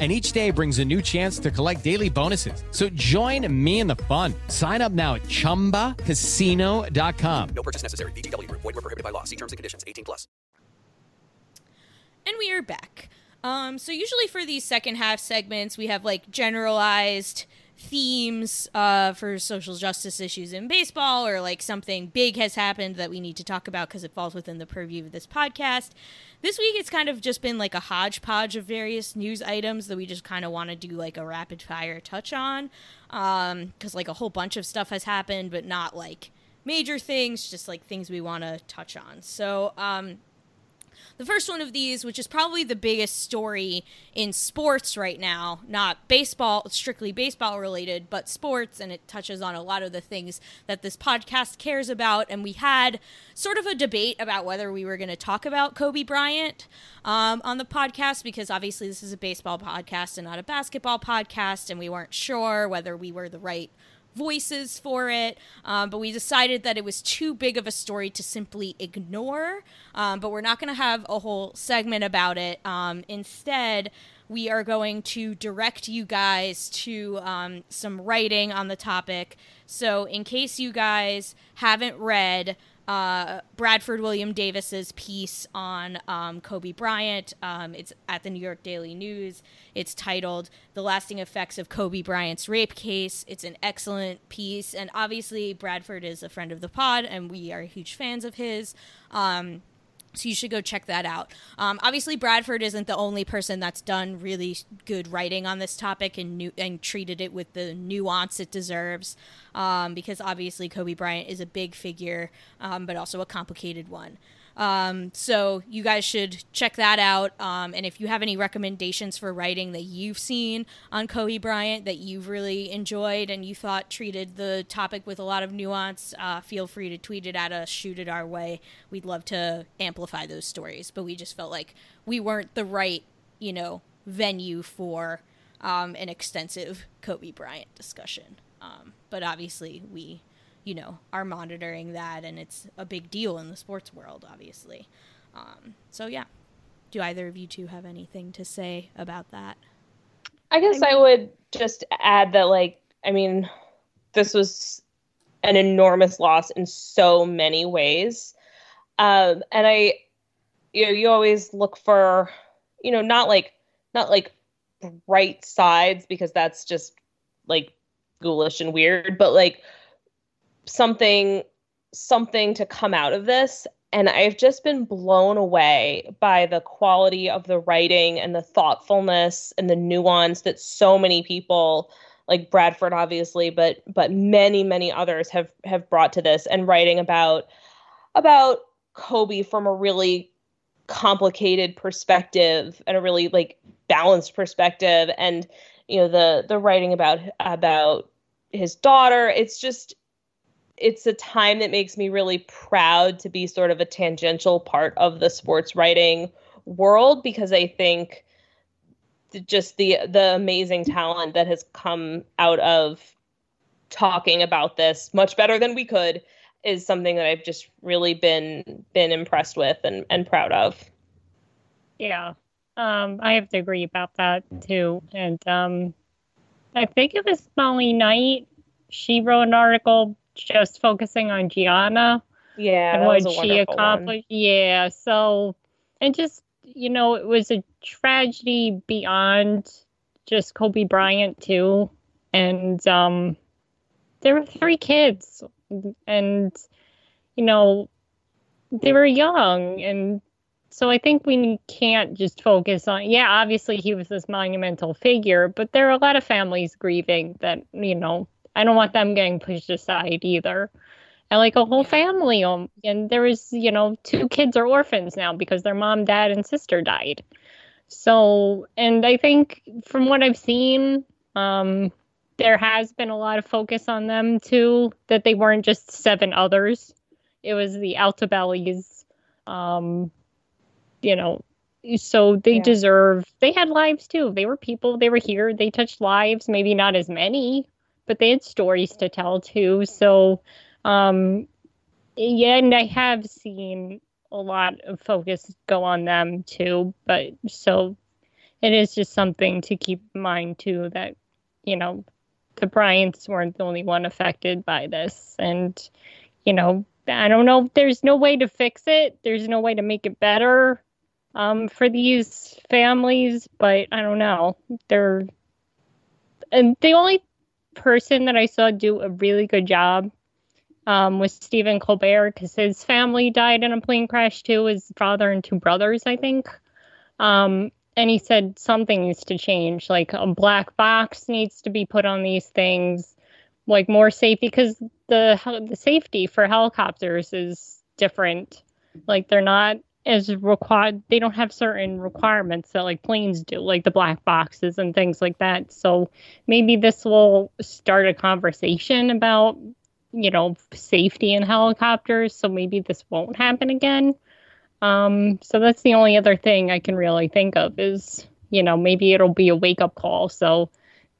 Speaker 1: And each day brings a new chance to collect daily bonuses. So join me in the fun. Sign up now at chumbacasino.com.
Speaker 2: No purchase necessary. VGW Group. Void were prohibited by law. See terms and conditions. 18 plus.
Speaker 4: And we are back. Um, so usually for these second half segments, we have like generalized themes uh, for social justice issues in baseball or like something big has happened that we need to talk about because it falls within the purview of this podcast. This week it's kind of just been like a hodgepodge of various news items that we just kind of want to do like a rapid fire touch on because um, like a whole bunch of stuff has happened, but not like major things, just like things we want to touch on. So, um, the first one of these, which is probably the biggest story in sports right now, not baseball, strictly baseball related, but sports, and it touches on a lot of the things that this podcast cares about. And we had sort of a debate about whether we were going to talk about Kobe Bryant um, on the podcast because obviously this is a baseball podcast and not a basketball podcast, and we weren't sure whether we were the right voices for it, um, but we decided that it was too big of a story to simply ignore. Um, but we're not going to have a whole segment about it. Um, instead, we are going to direct you guys to um, some writing on the topic. So, in case you guys haven't read, uh, Bradford William Davis's piece on um, Kobe Bryant. Um, it's at the New York Daily News. It's titled "The Lasting Effects of Kobe Bryant's Rape Case." It's an excellent piece, and obviously Bradford is a friend of the pod, and we are huge fans of his. Um, so you should go check that out. Um, obviously, Bradford isn't the only person that's done really good writing on this topic and nu- and treated it with the nuance it deserves. Um, because obviously, Kobe Bryant is a big figure, um, but also a complicated one. Um, so you guys should check that out. Um, and if you have any recommendations for writing that you've seen on Kobe Bryant that you've really enjoyed and you thought treated the topic with a lot of nuance, uh, feel free to tweet it at us, shoot it our way. We'd love to amplify those stories, but we just felt like we weren't the right, you know, venue for um, an extensive Kobe Bryant discussion. Um, but obviously, we you know, are monitoring that, and it's a big deal in the sports world, obviously. Um, so yeah, do either of you two have anything to say about that?
Speaker 6: I guess I, mean, I would just add that, like, I mean, this was an enormous loss in so many ways, um, and I, you know, you always look for, you know, not like not like bright sides because that's just like ghoulish and weird, but like something something to come out of this. And I've just been blown away by the quality of the writing and the thoughtfulness and the nuance that so many people like Bradford obviously but but many many others have have brought to this and writing about about Kobe from a really complicated perspective and a really like balanced perspective. And you know the the writing about about his daughter it's just it's a time that makes me really proud to be sort of a tangential part of the sports writing world because I think just the the amazing talent that has come out of talking about this much better than we could is something that I've just really been been impressed with and, and proud of.
Speaker 5: Yeah. Um, I have to agree about that too. And um, I think it was Molly Knight. She wrote an article just focusing on Gianna.
Speaker 6: Yeah,
Speaker 5: and what she accomplished. One. Yeah, so and just you know, it was a tragedy beyond just Kobe Bryant too, and um, there were three kids, and you know, they were young, and so I think we can't just focus on. Yeah, obviously he was this monumental figure, but there are a lot of families grieving that you know I don't want them getting pushed aside either. And like a whole family, um, and there was, you know, two kids are orphans now because their mom, dad, and sister died. So, and I think from what I've seen, um, there has been a lot of focus on them too, that they weren't just seven others. It was the Altobellis, um, you know, so they yeah. deserve, they had lives too. They were people, they were here, they touched lives, maybe not as many, but they had stories to tell too. So, um, yeah, and I have seen a lot of focus go on them too. But so it is just something to keep in mind too that, you know, the Bryants weren't the only one affected by this. And, you know, I don't know. There's no way to fix it. There's no way to make it better. um, for these families, but I don't know. They're and the only person that I saw do a really good job um, was Stephen Colbert because his family died in a plane crash too. His father and two brothers, I think. Um, and he said something needs to change, like a black box needs to be put on these things, like more safety because the the safety for helicopters is different. Like they're not as required. They don't have certain requirements that like planes do, like the black boxes and things like that. So maybe this will start a conversation about you know safety in helicopters. So maybe this won't happen again. Um, so that's the only other thing I can really think of is, you know, maybe it'll be a wake up call so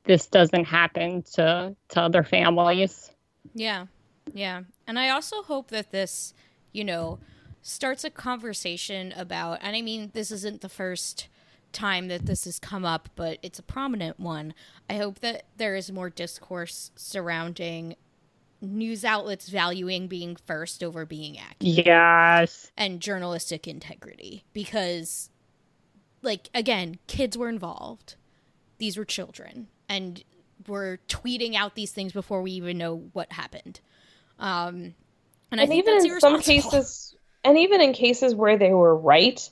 Speaker 5: this doesn't happen to to other families.
Speaker 4: Yeah. Yeah. And I also hope that this, you know, starts a conversation about and I mean this isn't the first time that this has come up, but it's a prominent one. I hope that there is more discourse surrounding news outlets valuing being first over being accurate.
Speaker 5: Yes.
Speaker 4: And journalistic integrity because like again, kids were involved. These were children and were tweeting out these things before we even know what happened. Um and, I think
Speaker 6: even
Speaker 4: that's
Speaker 6: in some cases, and even in cases where they were right,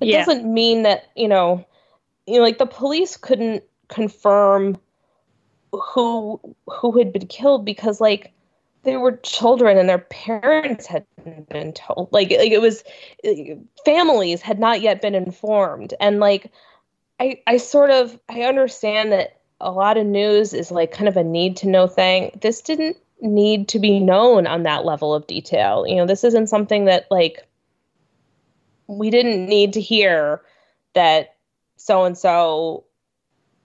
Speaker 6: it
Speaker 5: Yeah.
Speaker 6: doesn't mean that you know, you know, like the police couldn't confirm who who had been killed because like they were children and their parents hadn't been told. Like, like it was families had not yet been informed, and like I I sort of I understand that a lot of news is like kind of a need to know thing. This didn't need to be known on that level of detail. You know, this isn't something that like we didn't need to hear that so and so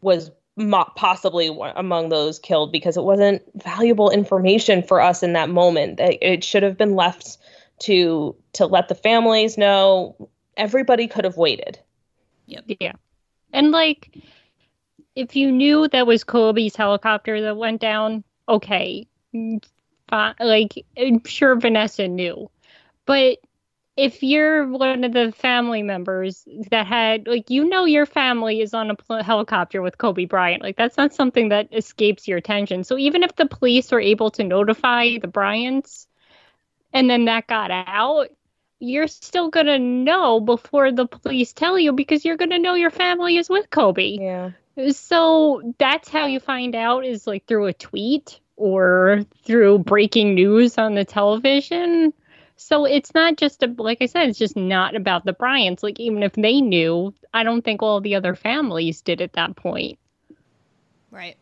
Speaker 6: was mo- possibly one, among those killed because it wasn't valuable information for us in that moment. It, it should have been left to to let the families know. Everybody could have waited. Yep.
Speaker 5: Yeah. And like if you knew that was Kobe's helicopter that went down, okay. Like I'm sure Vanessa knew. But if you're one of the family members that had like you know your family is on a pl- helicopter with Kobe Bryant, like that's not something that escapes your attention. So even if the police were able to notify the Bryants and then that got out, you're still gonna know before the police tell you because you're gonna know your family is with Kobe.
Speaker 6: Yeah.
Speaker 5: So that's how you find out is like through a tweet or through breaking news on the television. So it's not just a, like I said, it's just not about the Bryants. Like even if they knew, I don't think all the other families did at that point.
Speaker 4: Right.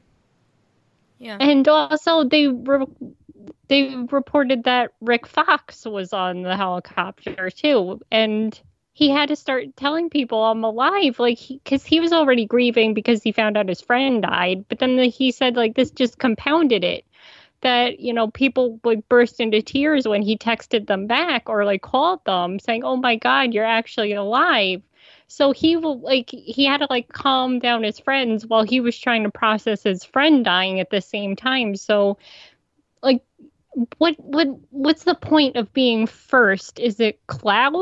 Speaker 4: Yeah.
Speaker 5: And also they re- they reported that Rick Fox was on the helicopter too, and he had to start telling people I'm alive, like because he, was already grieving because he found out his friend died. But then he said like this just compounded it. That you know people would burst into tears when he texted them back or like called them saying, "Oh my God, you're actually alive." So he will like he had to like calm down his friends while he was trying to process his friend dying at the same time. So like what what what's the point of being first? Is it clout?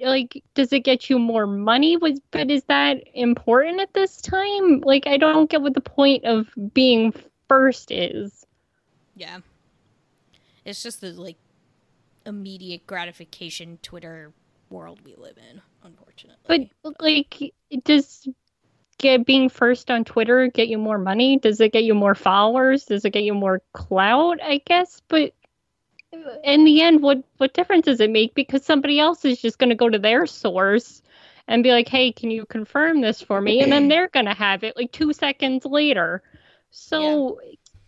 Speaker 5: Like does it get you more money? Was but is that important at this time? Like I don't get what the point of being first is.
Speaker 4: Yeah. It's just the like immediate gratification Twitter world we live in, unfortunately.
Speaker 5: But like does get being first on Twitter get you more money? Does it get you more followers? Does it get you more clout? I guess, but in the end, what what difference does it make? Because somebody else is just going to go to their source and be like, "Hey, can you confirm this for me?" And then they're going to have it like two seconds later. So.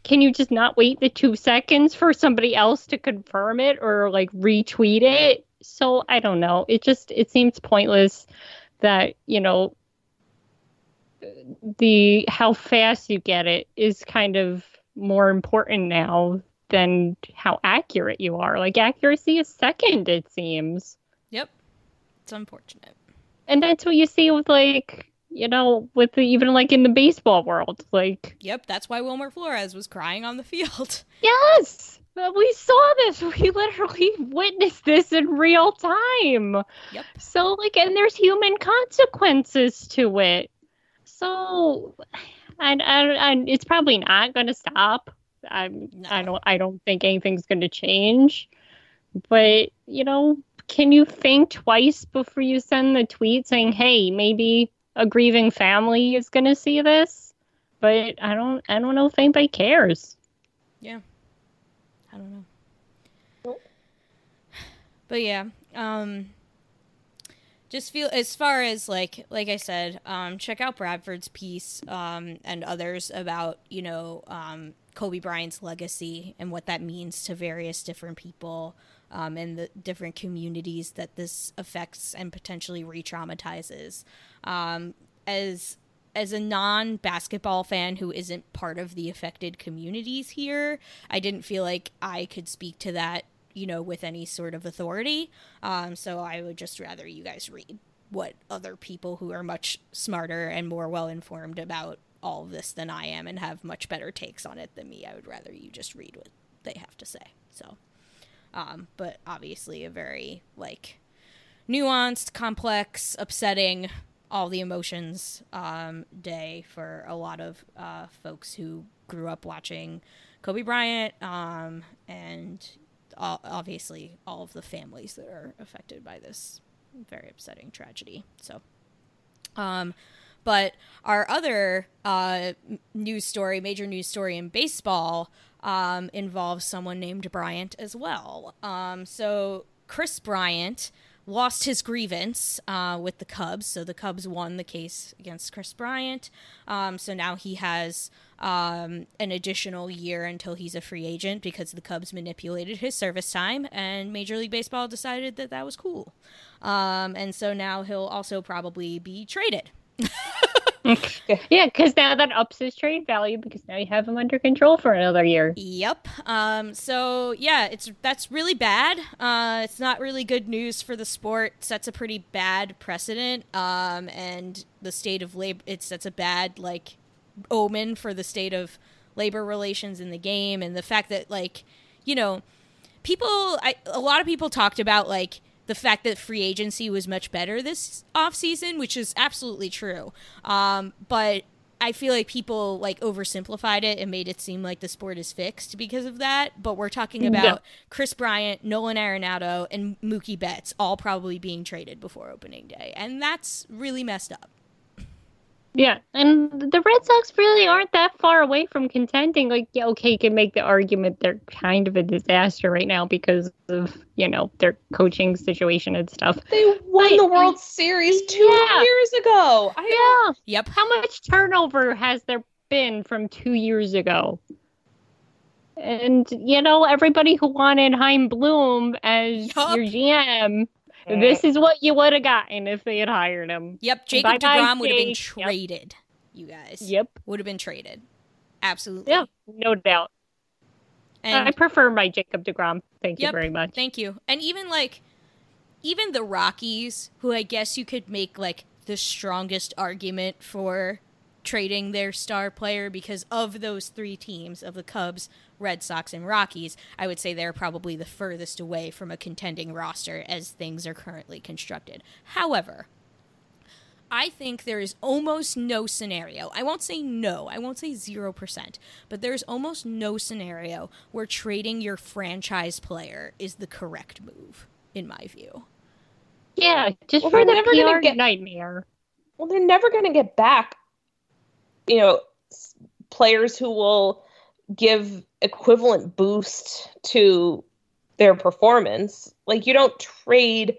Speaker 5: Can you just not wait the two seconds for somebody else to confirm it or like retweet it? So I don't know. It just it seems pointless that you know the how fast you get it is kind of more important now than how accurate you are. Like accuracy is second, it seems.
Speaker 4: Yep. It's unfortunate.
Speaker 5: And that's what you see with like, you know, with the, even like in the baseball world. Like
Speaker 4: Yep, that's why Wilmer Flores was crying on the field. <laughs>
Speaker 5: Yes. We saw this. <laughs> We literally witnessed this in real time.
Speaker 4: Yep.
Speaker 5: So, like, and there's human consequences to it. So, and, and, and it's probably not going to stop. I'm, I don't, I don't think anything's going to change. But you know, can you think twice before you send the tweet saying, "Hey, maybe a grieving family is going to see this"? But I don't, I don't know if anybody cares.
Speaker 4: Yeah. I don't know. But yeah, um just feel as far as like like I said, um check out Bradford's piece um and others about, you know, um Kobe Bryant's legacy and what that means to various different people um and the different communities that this affects and potentially re-traumatizes. Um as as a non basketball fan who isn't part of the affected communities here, I didn't feel like I could speak to that, you know, with any sort of authority. Um, so I would just rather you guys read what other people who are much smarter and more well informed about all of this than I am and have much better takes on it than me. I would rather you just read what they have to say. So, um, but obviously a very like nuanced, complex, upsetting all the emotions um, day for a lot of uh, folks who grew up watching Kobe Bryant um, and obviously all of the families that are affected by this very upsetting tragedy. So, um, but our other uh, news story, major news story in baseball, um, involves someone named Bryant as well. Um, so Kris Bryant lost his grievance uh, with the Cubs. So the Cubs won the case against Kris Bryant. Um, so now he has um, an additional year until he's a free agent because the Cubs manipulated his service time, and Major League Baseball decided that that was cool. Um, and so now he'll also probably be traded. <laughs> <laughs>
Speaker 5: yeah, because now that ups his trade value because now you have him under control for another year.
Speaker 4: Yep. Um. So yeah, it's that's really bad. Uh, it's not really good news for the sport. Sets a pretty bad precedent. Um, and the state of labor. It sets a bad like omen for the state of labor relations in the game, and the fact that like, you know, people. I a lot of people talked about like the fact that free agency was much better this offseason, which is absolutely true. Um, but I feel like people like oversimplified it and made it seem like the sport is fixed because of that. But we're talking about
Speaker 5: Yeah.
Speaker 4: Kris Bryant, Nolan Arenado, and Mookie Betts all probably being traded before opening day, and that's really messed up.
Speaker 5: Yeah, and the Red Sox really aren't that far away from contending. Like, yeah, okay, you can make the argument they're kind of a disaster right now because of, you know, their coaching situation and stuff.
Speaker 6: They won
Speaker 5: But-
Speaker 6: the World Series two
Speaker 5: Yeah.
Speaker 6: years ago. I
Speaker 5: Yeah.
Speaker 4: Yep.
Speaker 5: How much turnover has there been from two years ago? And, you know, everybody who wanted Chaim Bloom as
Speaker 4: Yup.
Speaker 5: your GM, this is what you would have gotten if they had hired him.
Speaker 4: Yep, Jacob
Speaker 5: Bye-bye,
Speaker 4: Degrom would have been
Speaker 5: Jake. Yep.
Speaker 4: traded. You guys.
Speaker 5: Yep.
Speaker 4: Would have been traded. Absolutely.
Speaker 5: Yeah, no doubt.
Speaker 4: And
Speaker 5: I prefer my Jacob DeGrom. Thank you very much.
Speaker 4: Thank you. And even like even the Rockies, who I guess you could make like the strongest argument for trading their star player because of those three teams of the Cubs, Red Sox and Rockies, I would say they're probably the furthest away from a contending roster as things are currently constructed. However, I think there is almost no scenario. I won't say no, I won't say 0%, but there's almost no scenario where trading your franchise player is the correct move, in my view.
Speaker 5: Yeah, just
Speaker 6: Well,
Speaker 5: for the
Speaker 6: never
Speaker 5: PR
Speaker 6: get-
Speaker 5: nightmare.
Speaker 6: well, they're never going to get back, you know, players who will give equivalent boost to their performance. Like you don't trade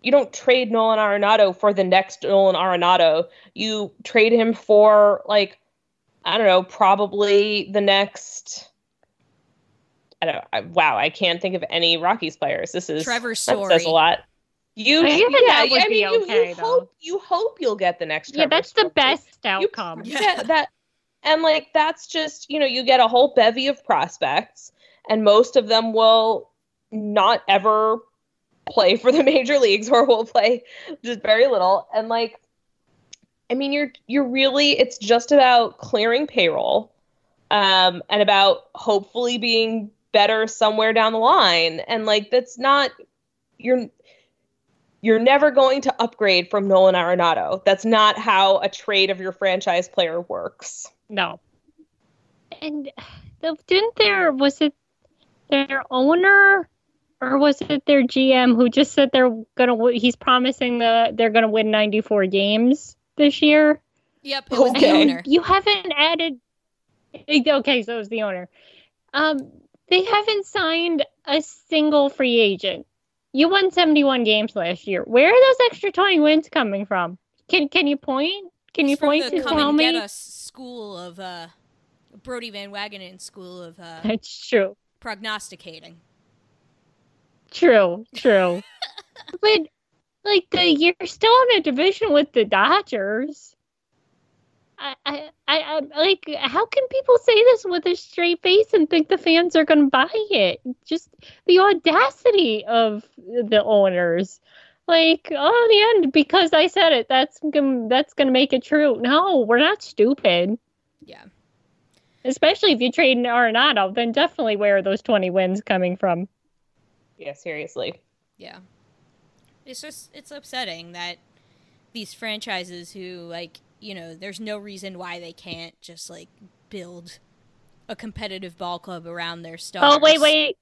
Speaker 6: you don't trade Nolan Arenado for the next Nolan Arenado. You trade him for like I don't know, probably the next I don't I, wow, I can't think of any Rockies players. This is
Speaker 4: Trevor
Speaker 6: that says a lot. You
Speaker 5: I even
Speaker 6: yeah,
Speaker 5: that would
Speaker 6: I
Speaker 5: be
Speaker 6: mean
Speaker 5: okay,
Speaker 6: you
Speaker 5: though.
Speaker 6: hope you hope you'll get the next
Speaker 5: Yeah,
Speaker 6: Trevor
Speaker 5: that's the best
Speaker 6: You-
Speaker 5: outcome. <laughs>
Speaker 6: yeah, that and like that's just you know you get a whole bevy of prospects and most of them will not ever play for the <laughs> major leagues or will play just very little and like i mean you're you're really it's just about clearing payroll um, and about hopefully being better somewhere down the line. And like that's not you're you're never going to upgrade from Nolan Arenado. That's not how a trade of your franchise player works.
Speaker 5: No. And the, didn't there was it their owner or was it their GM who just said they're gonna he's promising that they're gonna win 94 games this year?
Speaker 4: Yep, it was the owner.
Speaker 5: You haven't added. Okay, so it was the owner. Um, they haven't signed a single free agent. You won 71 games last year. Where are those extra 20 wins coming from? Can Can you point? Can you
Speaker 4: It's
Speaker 5: point
Speaker 4: the
Speaker 5: to tell me?
Speaker 4: get us school of uh, Brodie Van Wagenen school of uh, <laughs>
Speaker 5: It's true.
Speaker 4: prognosticating.
Speaker 5: True. True. <laughs> but like the, you're still in a division with the Dodgers. I, I, I, I like. How can people say this with a straight face and think the fans are going to buy it? Just the audacity of the owners. Like, oh, the end because I said it. That's gonna that's gonna make it true. No, we're not stupid.
Speaker 4: Yeah.
Speaker 5: Especially if you trade an Arenado, then definitely where are those twenty wins coming from?
Speaker 6: Yeah, seriously.
Speaker 4: Yeah. It's just it's upsetting that these franchises who like, you know, there's no reason why they can't just like build a competitive ball club around their stars.
Speaker 5: Oh wait, wait!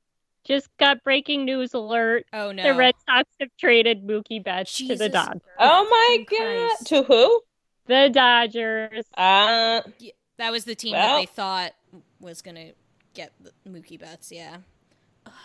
Speaker 5: Just got breaking news alert.
Speaker 4: Oh no.
Speaker 5: The Red Sox have traded Mookie Betts to the Dodgers.
Speaker 6: Oh my
Speaker 4: fucking
Speaker 6: god. To who?
Speaker 5: The Dodgers.
Speaker 6: Uh
Speaker 4: Yeah, that was the team
Speaker 6: Well-
Speaker 4: that they thought was going to get Mookie Betts, yeah.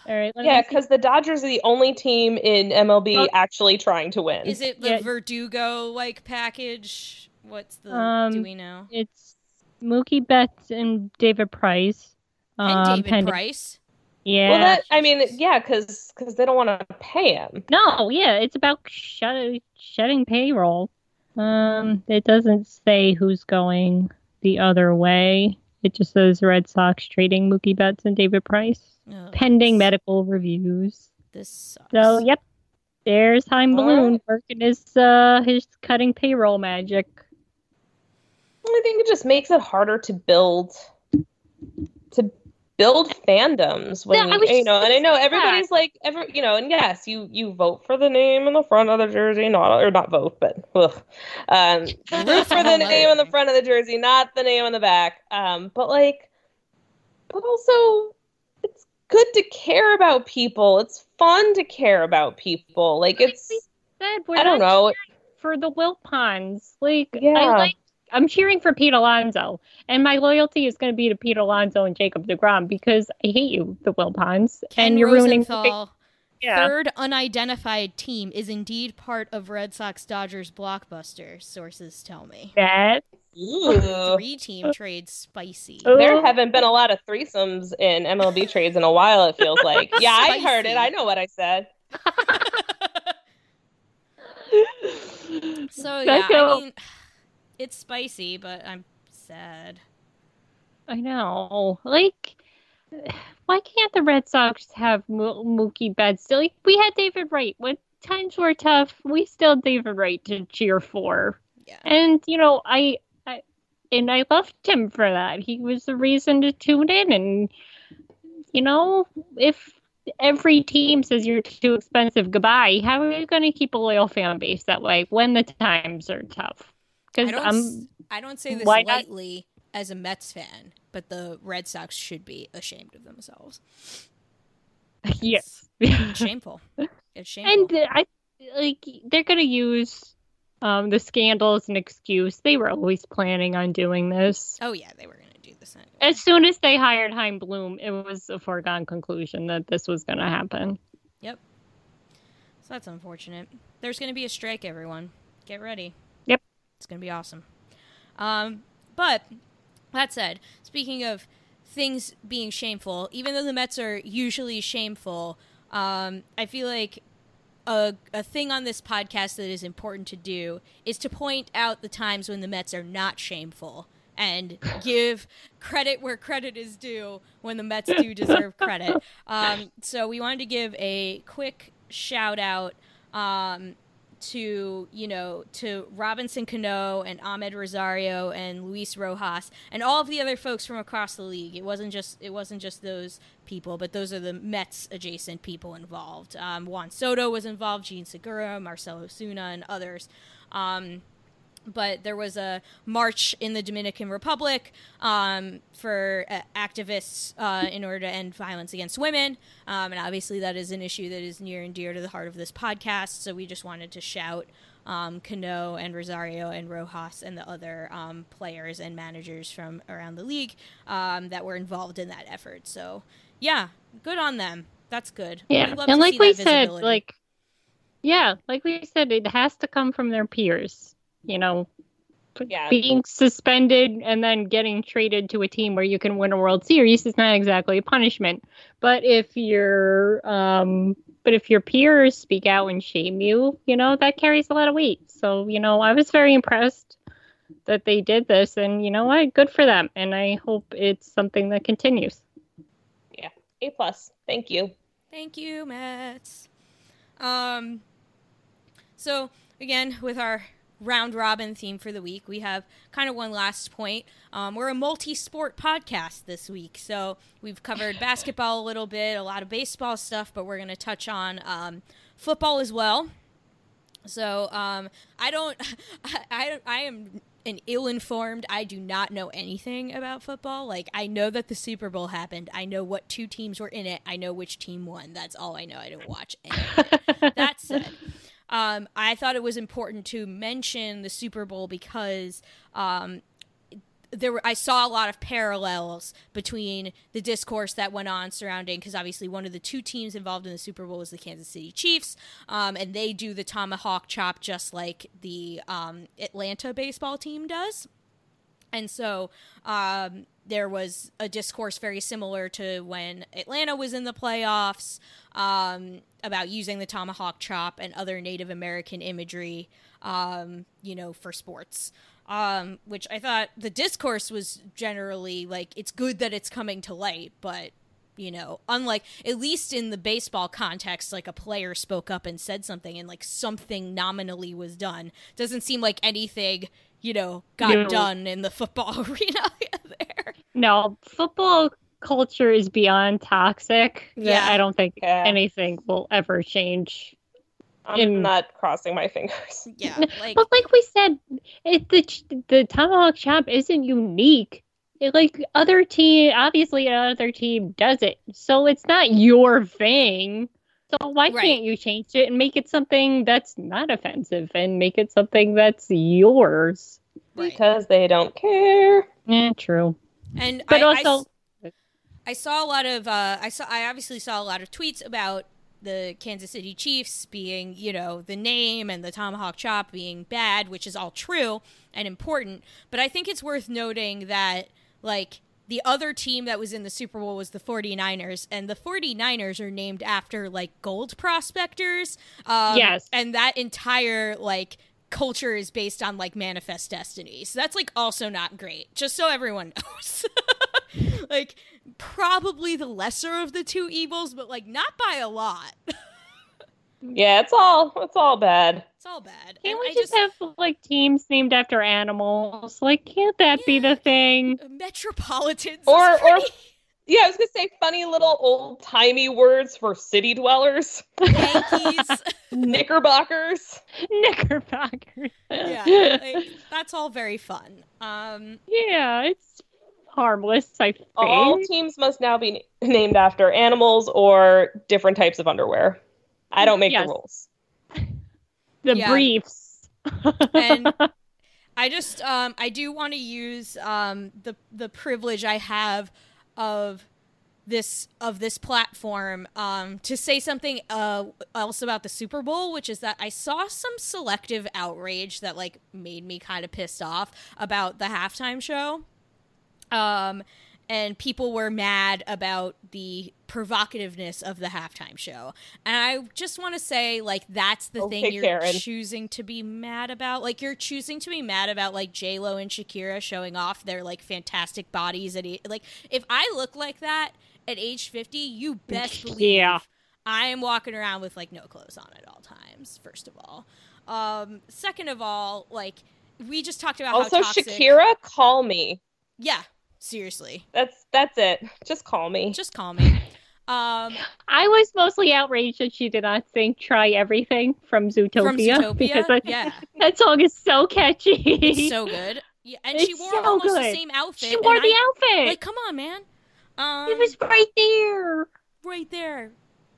Speaker 5: All right.
Speaker 6: Yeah, because the Dodgers are the only team in MLB
Speaker 5: Oh.
Speaker 6: actually trying to win.
Speaker 4: Is it the
Speaker 5: Yeah.
Speaker 4: Verdugo like package? What's the do
Speaker 5: Um,
Speaker 4: we know?
Speaker 5: it's Mookie Betts and David Price.
Speaker 4: And
Speaker 5: um,
Speaker 4: David
Speaker 5: pending-
Speaker 4: Price?
Speaker 5: Yeah.
Speaker 6: Well, that I mean, yeah, because because they don't want to pay him.
Speaker 5: No, yeah, it's about shut, shutting payroll. Um, it doesn't say who's going the other way. It just says Red Sox trading Mookie Betts and David Price,
Speaker 4: Oh,
Speaker 5: pending
Speaker 4: this-
Speaker 5: medical reviews.
Speaker 4: This sucks.
Speaker 5: So, yep, there's
Speaker 6: Chaim
Speaker 5: Bloom
Speaker 6: right.
Speaker 5: working his uh his cutting payroll magic.
Speaker 6: I think it just makes it harder to build to build fandoms when
Speaker 5: Yeah,
Speaker 6: you know, and I know everybody's like every you know, and yes, you you vote for the name in the front of the jersey, not or not vote, but ugh. um, root for the <laughs> name on the front of the jersey, not the name on the back. Um, but like, but also, it's good to care about people. It's fun to care about people. Like it's,
Speaker 5: Said we're
Speaker 6: I don't know.
Speaker 5: for the Wilpons. Like
Speaker 6: Yeah.
Speaker 5: I like I'm cheering for Pete Alonso, and my loyalty is going to be to Pete Alonso and Jacob Degrom because I hate you, the Wilpons,
Speaker 4: Ken
Speaker 5: and you're ruining.
Speaker 4: Rosenthal,
Speaker 5: Yeah.
Speaker 4: third unidentified team, is indeed part of Red Sox Dodgers blockbuster, sources tell me.
Speaker 5: That
Speaker 4: Three team trade spicy.
Speaker 6: There haven't been a lot of threesomes in MLB <laughs> trades in a while, it feels like. Yeah, I heard it. I know what I said. <laughs>
Speaker 4: So yeah,
Speaker 5: Becco.
Speaker 4: I mean, it's spicy, but I'm sad.
Speaker 5: I know. Like, why can't the Red Sox have Mo- Mookie Betts? Like, we had David Wright. When times were tough, we still had David Wright to cheer for.
Speaker 4: Yeah.
Speaker 5: And you know, I, I, and I loved him for that. He was the reason to tune in. And you know, if every team says you're too expensive, goodbye. How are you going to keep a loyal fan base that way when the times are tough?
Speaker 4: I
Speaker 5: Because
Speaker 4: don't,
Speaker 5: I'm.
Speaker 4: I don't say this
Speaker 5: why not-
Speaker 4: lightly as a Mets fan, but the Red Sox should be ashamed of themselves. <laughs>
Speaker 5: Yes.
Speaker 4: It's shameful. <laughs> It's shameful.
Speaker 5: And I like they're gonna use um the scandal as an excuse. They were always planning on doing this.
Speaker 4: oh yeah, they were going to do this anyway.
Speaker 5: As soon as they hired Chaim Bloom, it was a foregone conclusion that this was gonna happen.
Speaker 4: Yep. So that's unfortunate. There's going to be a strike, everyone. Get ready. It's going to be awesome. Um, but that said, speaking of things being shameful, even though the Mets are usually shameful, um, I feel like a, a thing on this podcast that is important to do is to point out the times when the Mets are not shameful and <laughs> give credit where credit is due when the Mets do deserve credit. <laughs> Um, so we wanted to give a quick shout out um, to you know to Robinson Cano and Amed Rosario and Luis Rojas and all of the other folks from across the league. It wasn't just it wasn't just those people, but those are the Mets adjacent people involved. Um, Juan Soto was involved, Jean Segura, Marcell Ozuna, and others. Um, but there was a march in the Dominican Republic um, for uh, activists uh, in order to end violence against women. Um, and obviously, that is an issue that is near and dear to the heart of this podcast. So we just wanted to shout um, Cano and Rosario and Rojas and the other um, players and managers from around the league um, that were involved in that effort. So, yeah, good on them. That's good.
Speaker 5: Yeah. And like we said, like, yeah, like we said, it has to come from their peers you know,
Speaker 6: yeah.
Speaker 5: being suspended and then getting traded to a team where you can win a World Series is not exactly a punishment. But if your um, but if your peers speak out and shame you, you know that carries a lot of weight. So you know, I was very impressed that they did this, and you know what, good for them. And I hope it's something that continues.
Speaker 6: Yeah, a plus. Thank you.
Speaker 4: Thank you, Mets. Um, so again, with our round robin theme for the week, we have kind of one last point. Um, we're a multi sport podcast this week. So we've covered basketball a little bit, a lot of baseball stuff, but we're going to touch on um, football as well. So um, I don't, <laughs> I, I am an ill-informed. I do not know anything about football. Like I know that the Super Bowl happened. I know what two teams were in it. I know which team won. That's all I know. I didn't watch anything. <laughs> that said, um, I thought it was important to mention the Super Bowl because um, there were I saw a lot of parallels between the discourse that went on surrounding because obviously one of the two teams involved in the Super Bowl was the Kansas City Chiefs, um, and they do the tomahawk chop just like the um, Atlanta baseball team does. And so um, there was a discourse very similar to when Atlanta was in the playoffs um, about using the tomahawk chop and other Native American imagery, um, you know, for sports. Um, which I thought the discourse was generally like it's good that it's coming to light, but you know, unlike at least in the baseball context, like a player spoke up and said something and like something nominally was done. Doesn't seem like anything you know, got no. done in the football <laughs> arena there.
Speaker 5: No, football culture is beyond toxic.
Speaker 4: Yeah.
Speaker 5: I don't think yeah. anything will ever change.
Speaker 6: I'm in... not crossing my fingers.
Speaker 4: Yeah, <laughs> like...
Speaker 5: but like we said, it, the the tomahawk chop isn't unique. It, like other team, obviously another team does it, so it's not your thing. So why right. can't you change it and make it something that's not offensive and make it something that's yours?
Speaker 6: Right. Because they don't care.
Speaker 5: Yeah, true.
Speaker 4: And
Speaker 5: but
Speaker 4: I,
Speaker 5: also,
Speaker 4: I, I, saw a lot of uh, I saw I obviously saw a lot of tweets about the Kansas City Chiefs being, you know, the name and the tomahawk chop being bad, which is all true and important. But I think it's worth noting that like the other team that was in the Super Bowl was the 49ers, and the 49ers are named after like gold prospectors.
Speaker 5: Um, yes.
Speaker 4: And that entire like culture is based on like manifest destiny. So that's like also not great, just so everyone <laughs> knows. <laughs> like, probably the lesser of the two evils, but like not by a lot. <laughs>
Speaker 6: Yeah, it's all it's all bad.
Speaker 4: It's all bad.
Speaker 5: Can't and we just, just, have like teams named after animals? Like, can't that yeah, be the thing?
Speaker 4: Metropolitans,
Speaker 6: or
Speaker 4: pretty...
Speaker 6: or yeah, I was gonna say funny little old timey words for city dwellers.
Speaker 4: Yankees, <laughs>
Speaker 6: Knickerbockers,
Speaker 5: Knickerbockers.
Speaker 4: Yeah, <laughs> like, that's all very fun. Um,
Speaker 5: yeah, it's harmless. I think
Speaker 6: all teams must now be named after animals or different types of underwear. I don't make yes. the rules.
Speaker 5: The yeah. briefs.
Speaker 4: and <laughs> I just um I do want to use um the the privilege I have of this of this platform um, to say something uh, else about the Super Bowl, which is that I saw some selective outrage that like made me kind of pissed off about the halftime show. Um, and people were mad about the provocativeness of the halftime show. And I just want to say, like, that's the
Speaker 6: okay,
Speaker 4: thing you're
Speaker 6: Karen.
Speaker 4: choosing to be mad about. Like, you're choosing to be mad about, like, J Lo and Shakira showing off their, like, fantastic bodies. At, like, if I look like that at age 50, you best believe.
Speaker 5: Yeah.
Speaker 4: I am walking around with like no clothes on at all times. First of all, um, second of all, like we just talked about
Speaker 6: Also,
Speaker 4: how toxic.
Speaker 6: Shakira, call me.
Speaker 4: Yeah, seriously,
Speaker 6: That's that's it. Just call me.
Speaker 4: just call me. Um,
Speaker 5: I was mostly outraged that she did not sing "Try Everything" from Zootopia,
Speaker 4: from <laughs> Zootopia,
Speaker 5: because I,
Speaker 4: yeah,
Speaker 5: that song is so catchy.
Speaker 4: it's so good. Yeah, and she wore
Speaker 5: so
Speaker 4: almost the same outfit.
Speaker 5: She wore the
Speaker 4: I-
Speaker 5: outfit.
Speaker 4: Like, come on, man. Um,
Speaker 5: it was right there.
Speaker 4: right there,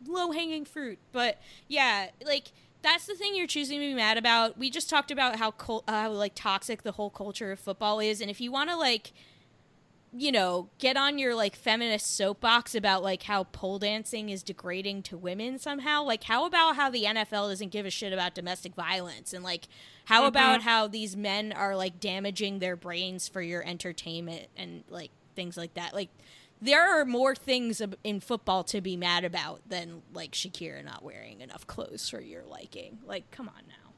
Speaker 4: low hanging fruit. But yeah, like that's the thing you're choosing to be mad about. We just talked about how cul- uh, how like toxic the whole culture of football is, and if you want to like, you know, get on your like feminist soapbox about like how pole dancing is degrading to women somehow, like how about how the NFL doesn't give a shit about domestic violence, and like how mm-hmm. about how these men are like damaging their brains for your entertainment and like things like that, like there are more things in football to be mad about than like Shakira not wearing enough clothes for your liking. Like, come on now.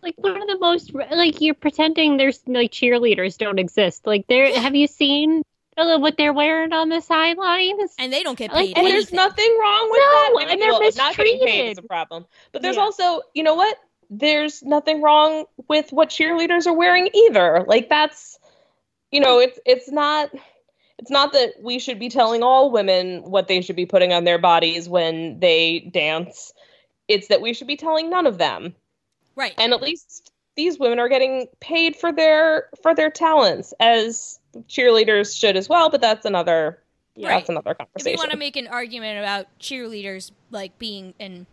Speaker 5: Like one of the most like you're pretending there's like cheerleaders don't exist. Like there, have you seen what they're wearing on the sidelines?
Speaker 4: And they don't get
Speaker 5: Like,
Speaker 4: paid.
Speaker 6: And there's nothing wrong with
Speaker 5: No,
Speaker 6: that. I
Speaker 5: and
Speaker 6: mean,
Speaker 5: they're
Speaker 6: well, not getting paid is a problem. But there's
Speaker 5: Yeah.
Speaker 6: also, you know what? There's nothing wrong with what cheerleaders are wearing either. Like that's, you know, it's it's not it's not that we should be telling all women what they should be putting on their bodies when they dance. It's that we should be telling none of them.
Speaker 4: Right.
Speaker 6: And at least these women are getting paid for their for their talents as cheerleaders should as well, but that's another
Speaker 4: Right.
Speaker 6: that's another conversation.
Speaker 4: if you want to make an argument about cheerleaders like being and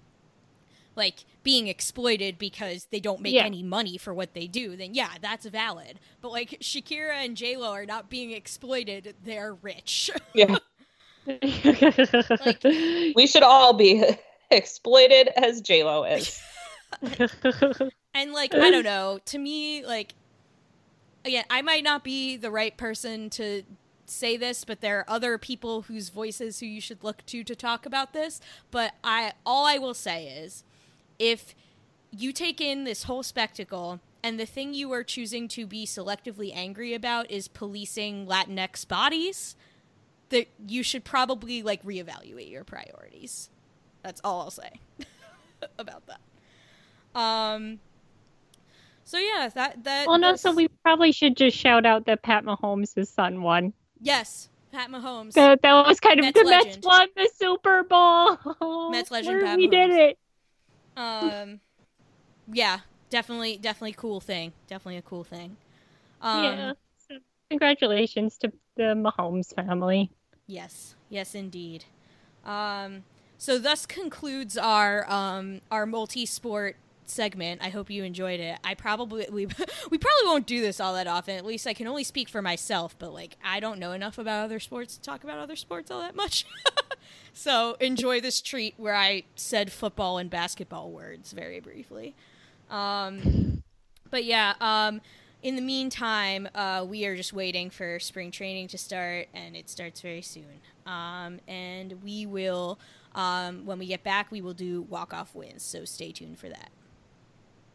Speaker 4: like being exploited because they don't make
Speaker 5: Yeah.
Speaker 4: any money for what they do, then yeah, that's valid. But like Shakira and J Lo are not being exploited; they're rich. <laughs>
Speaker 6: yeah. <laughs> we should all be <laughs> exploited as J Lo is.
Speaker 4: And like I don't know, to me like again, I might not be the right person to say this, but there are other people whose voices who you should look to to talk about this, but I all I will say is if you take in this whole spectacle and the thing you are choosing to be selectively angry about is policing Latinx bodies, that you should probably like reevaluate your priorities. That's all I'll say <laughs> about that. Um. So yeah, that that.
Speaker 5: well, no,
Speaker 4: that's-
Speaker 5: so we probably should just shout out that Pat Mahomes' son won.
Speaker 4: yes, Pat Mahomes.
Speaker 5: That, that was kind of
Speaker 4: Mets
Speaker 5: the Mets
Speaker 4: legend.
Speaker 5: won the Super Bowl. <laughs>
Speaker 4: Mets legend Pat
Speaker 5: we did it.
Speaker 4: Um. Yeah, definitely, definitely cool thing. Definitely a cool thing. Um,
Speaker 5: yeah. So, congratulations to the Mahomes family.
Speaker 4: Yes, yes, indeed. Um, so thus concludes our um, our multi-sport segment. I hope you enjoyed it. I probably we <laughs> we probably won't do this all that often. At least I can only speak for myself. But like, I don't know enough about other sports to talk about other sports all that much. <laughs> so enjoy this treat where I said football and basketball words very briefly. Um, but yeah, um, in the meantime, uh, we are just waiting for spring training to start, and it starts very soon. Um, and we will, um, when we get back, we will do walk off wins. So stay tuned for that.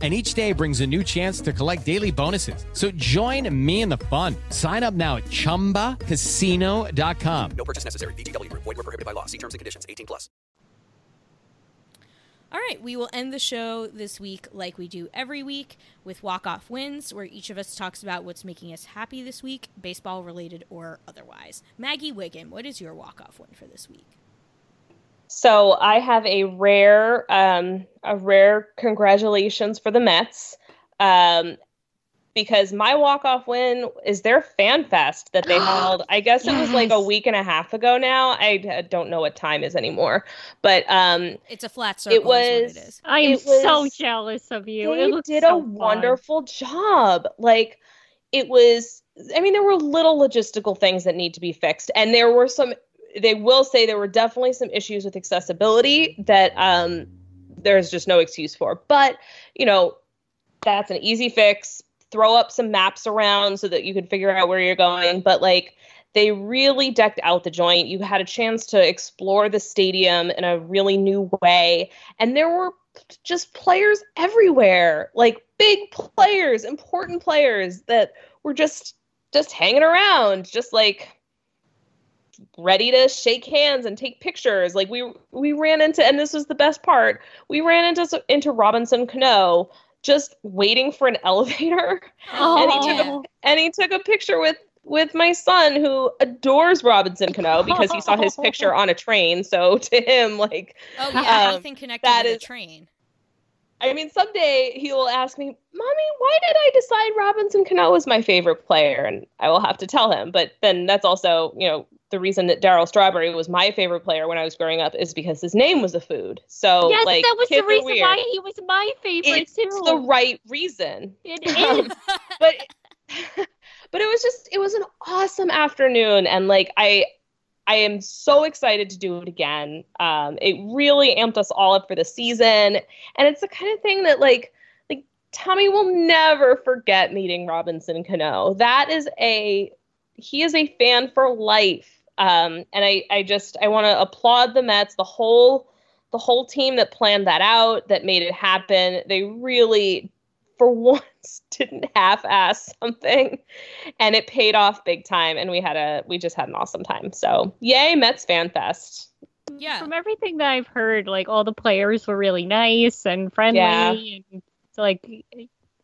Speaker 1: And each day brings a new chance to collect daily bonuses. So join me in the fun. Sign up now at chumbacasino.com.
Speaker 2: No purchase necessary. VGW Group. Void were prohibited by law. See terms and conditions. 18 plus.
Speaker 4: All right, we will end the show this week like we do every week with walk off wins, where each of us talks about what's making us happy this week, baseball related or otherwise. Maggie Wiggin, what is your walk off win for this week?
Speaker 6: So I have a rare, um, a rare congratulations for the Mets, um, because my walk off win is their fan fest that they <gasps> held. I guess it was like a week and a half ago now. I uh, don't know what time is anymore, but um,
Speaker 4: It's a flat circle.
Speaker 6: it was.
Speaker 4: is what it is.
Speaker 5: I am
Speaker 6: it was-
Speaker 5: so jealous of you.
Speaker 6: They
Speaker 5: it
Speaker 6: did
Speaker 5: so
Speaker 6: a
Speaker 5: fun.
Speaker 6: wonderful job. Like it was. I mean, there were little logistical things that need to be fixed, and there were some. They will say there were definitely some issues with accessibility that um, there's just no excuse for. But you know, that's an easy fix. Throw up some maps around so that you can figure out where you're going. But like They really decked out the joint. You had a chance to explore the stadium in a really new way. And there were just players everywhere, like big players, important players that were just just hanging around, just like ready to shake hands and take pictures. Like we we ran into and this was the best part. We ran into into Robinson Cano just waiting for an <laughs> elevator.
Speaker 5: Oh.
Speaker 6: And he took a and he took a picture with with my son who adores Robinson Cano because he saw his picture on a train. So <laughs> to him, like
Speaker 4: Oh yeah,
Speaker 6: um,
Speaker 4: anything connected
Speaker 6: that
Speaker 4: to the
Speaker 6: is-
Speaker 4: train.
Speaker 6: I mean, someday he will ask me, Mommy, why did I decide Robinson Cano was my favorite player? And I will have to tell him. But then that's also, you know, the reason that Darryl Strawberry was my favorite player when I was growing up is because his name was a food. So,
Speaker 5: yes,
Speaker 6: like,
Speaker 5: that was the reason why he was my favorite
Speaker 6: It's
Speaker 5: too.
Speaker 6: the right reason.
Speaker 5: it <laughs> is.
Speaker 6: but but it was just it was an awesome afternoon and like i i am so excited to do it again um it really amped us all up for the season and it's the kind of thing that like like tommy will never forget meeting robinson cano that is a he is a fan for life um and i i just i want to applaud the mets the whole the whole team that planned that out that made it happen they really for <laughs> once didn't half-ass something and it paid off big time and we had a we just had an awesome time so yay mets fan fest
Speaker 4: Yeah.
Speaker 5: From everything that I've heard, like all the players were really nice and friendly,
Speaker 6: Yeah.
Speaker 5: and it's like,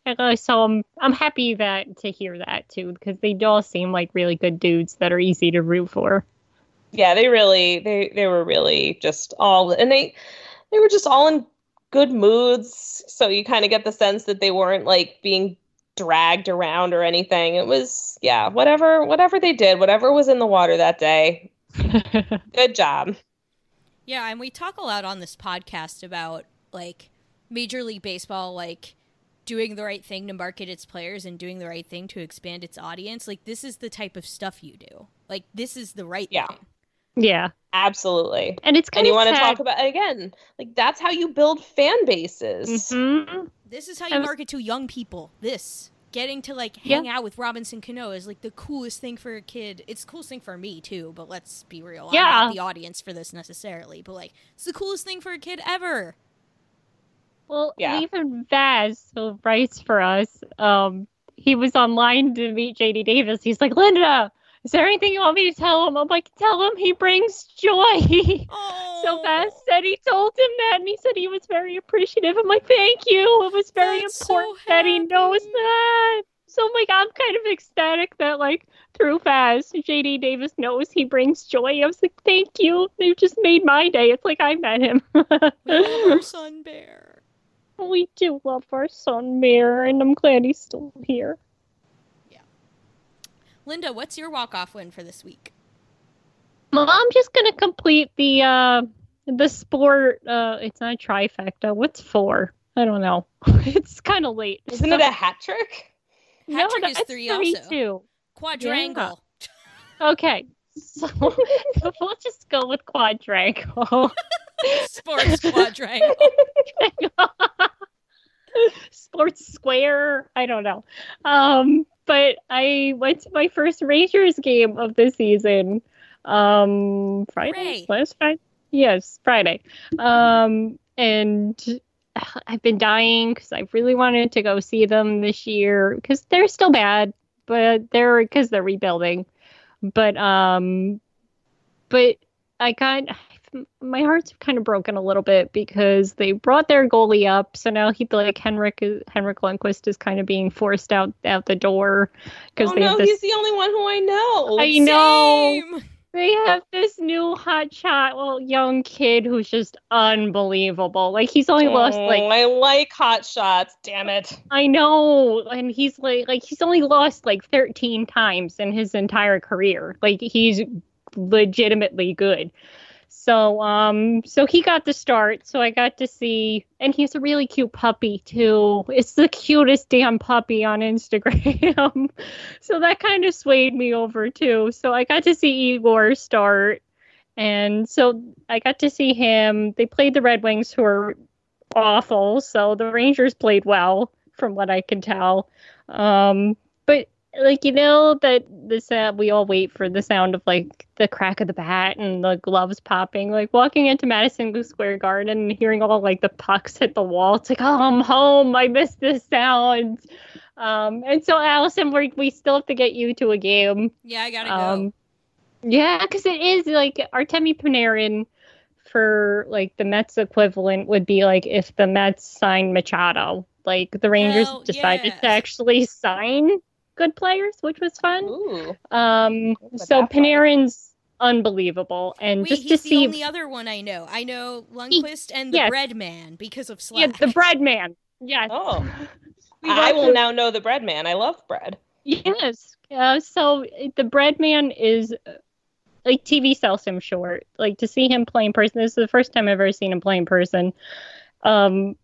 Speaker 5: Oh, so I'm I'm happy that to hear that too because they all seem like really good dudes that are easy to root for.
Speaker 6: yeah they really they they were really just all and they they were just all in good moods. So you kind of get the sense that they weren't like being dragged around or anything. It was yeah whatever whatever they did whatever was in the water that day. <laughs> Good job.
Speaker 4: Yeah, and we talk a lot on this podcast about like Major League Baseball like doing the right thing to market its players and doing the right thing to expand its audience. Like this is the type of stuff you do. Like this is the right
Speaker 6: Yeah.
Speaker 4: thing.
Speaker 5: yeah,
Speaker 6: absolutely
Speaker 5: and it's
Speaker 6: and
Speaker 5: kind
Speaker 6: you want to talk about again like that's how you build fan bases
Speaker 5: Mhm.
Speaker 4: This is how you
Speaker 5: was-
Speaker 4: market to young people. This getting to like
Speaker 5: Yeah.
Speaker 4: hang out with Robinson Cano is like the coolest thing for a kid. It's the coolest thing for me too, but let's be real. I'm not the audience for this necessarily, but like it's the coolest thing for a kid ever.
Speaker 5: Well,
Speaker 6: Yeah.
Speaker 5: even Vaz, who writes for us, um, he was online to meet JD Davis. He's like, Linda, is there anything you want me to tell him? I'm like, tell him he brings joy. <laughs>
Speaker 4: Oh,
Speaker 5: So Vaz said he told him that, and he said he was very appreciative. I'm like, thank you. It was very
Speaker 4: That's so
Speaker 5: important that he knows that. So like, I'm kind of ecstatic that like through Vaz, JD Davis knows he brings joy. I was like, thank you. You just made my day. It's like I met him. <laughs>
Speaker 4: We son bear.
Speaker 5: We do love our son Mir, and I'm glad he's still here. Yeah.
Speaker 4: Linda, what's your walk off win for this week?
Speaker 5: Well, I'm just gonna complete the uh the sport. Uh, it's not a trifecta. What's four? I don't know. <laughs> it's kind of late.
Speaker 6: isn't it a hat trick
Speaker 5: no,
Speaker 4: Hat trick
Speaker 5: no,
Speaker 4: is
Speaker 5: it's
Speaker 4: three
Speaker 5: three
Speaker 4: also.
Speaker 5: two.
Speaker 4: Quadrangle.
Speaker 5: Okay, <laughs> so <laughs> we'll just go with quadrangle. <laughs>
Speaker 4: Sports quadrangle. <laughs>
Speaker 5: Sports Square. I don't know. Um, but I went to my first Rangers game of the season. Um, Friday.
Speaker 4: Hooray.
Speaker 5: Last Friday. Yes, Friday. Um, and <sighs> I've been dying because I really wanted to go see them this year because they're still bad, but they're because they're rebuilding. But um, but I got my heart's kind of broken a little bit because they brought their goalie up, so now he like Henrik Henrik Lundqvist is kind of being forced out out the door because
Speaker 6: oh
Speaker 5: they
Speaker 6: no
Speaker 5: this.
Speaker 6: he's the only one who i know
Speaker 5: I know
Speaker 4: Same.
Speaker 5: they have this new hot shot, well, young kid who's just unbelievable. Like he's only lost
Speaker 6: Oh,
Speaker 5: like
Speaker 6: i like hot shots damn it
Speaker 5: I know, and he's like like he's only lost like 13 times in his entire career. Like he's legitimately good. So um so he got the start. So I got to see and he's a really cute puppy too. It's the cutest damn puppy on Instagram. <laughs> so that kind of swayed me over too. So I got to see Igor start and so I got to see him. They played the Red Wings who are awful. So the Rangers played well from what I can tell. Um, but like you know that the sound we all wait for the sound of like the crack of the bat and the gloves popping. Like walking into Madison Square Garden and hearing all like the pucks hit the wall. It's like, oh, I'm home. I miss this sound. Um, and so Allison, we we still have to get you to a game.
Speaker 4: Yeah, I gotta
Speaker 5: Um,
Speaker 4: go.
Speaker 5: yeah, because it is like Artemi Panarin for like the Mets equivalent would be like if the Mets signed Machado. Like the Rangers
Speaker 4: Hell
Speaker 5: decided to actually sign good players, which was fun.
Speaker 6: Ooh.
Speaker 5: Um,
Speaker 6: What
Speaker 5: so
Speaker 6: about that?
Speaker 5: Panarin's unbelievable, and
Speaker 4: Wait,
Speaker 5: just
Speaker 4: he's
Speaker 5: to
Speaker 4: the
Speaker 5: see,
Speaker 4: only other one I know. I know Lundqvist and the
Speaker 5: yes.
Speaker 4: Bread Man because of
Speaker 5: yeah, the bread man. Yes.
Speaker 6: Oh. <laughs> I will
Speaker 5: the-
Speaker 6: now know the bread man. I love bread.
Speaker 5: Yes. Uh, so the bread man is uh, like TV sells him short. Like to see him play in person. This is the first time I've ever seen him play in person. Um,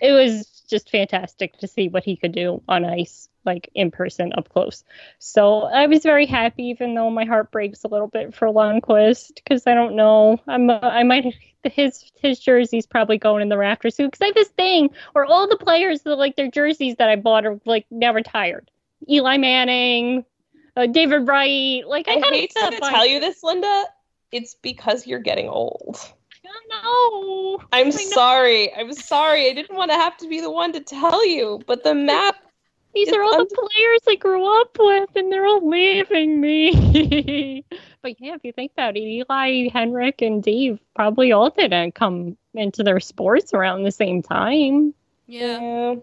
Speaker 5: it was just fantastic to see what he could do on ice, like in person, up close. So I was very happy, even though my heart breaks a little bit for Lundqvist because I don't know. I'm uh, I might his his jersey's probably going in the rafters too. Because I have this thing where all the players that like their jerseys that I bought are like now retired. Eli Manning, uh, David Wright. Like I,
Speaker 6: I hate to tell you this, Linda. It's because you're getting old.
Speaker 5: No,
Speaker 6: I'm sorry. I'm sorry. I didn't want to have to be the one to tell you, but the map.
Speaker 5: These
Speaker 6: It's
Speaker 5: are all
Speaker 6: un-
Speaker 5: the players I grew up with, and they're all leaving me. <laughs> but yeah, if you think about it, Eli, Henrik, and Dave probably all didn't come into their sports around the same time.
Speaker 4: yeah.
Speaker 6: Yeah,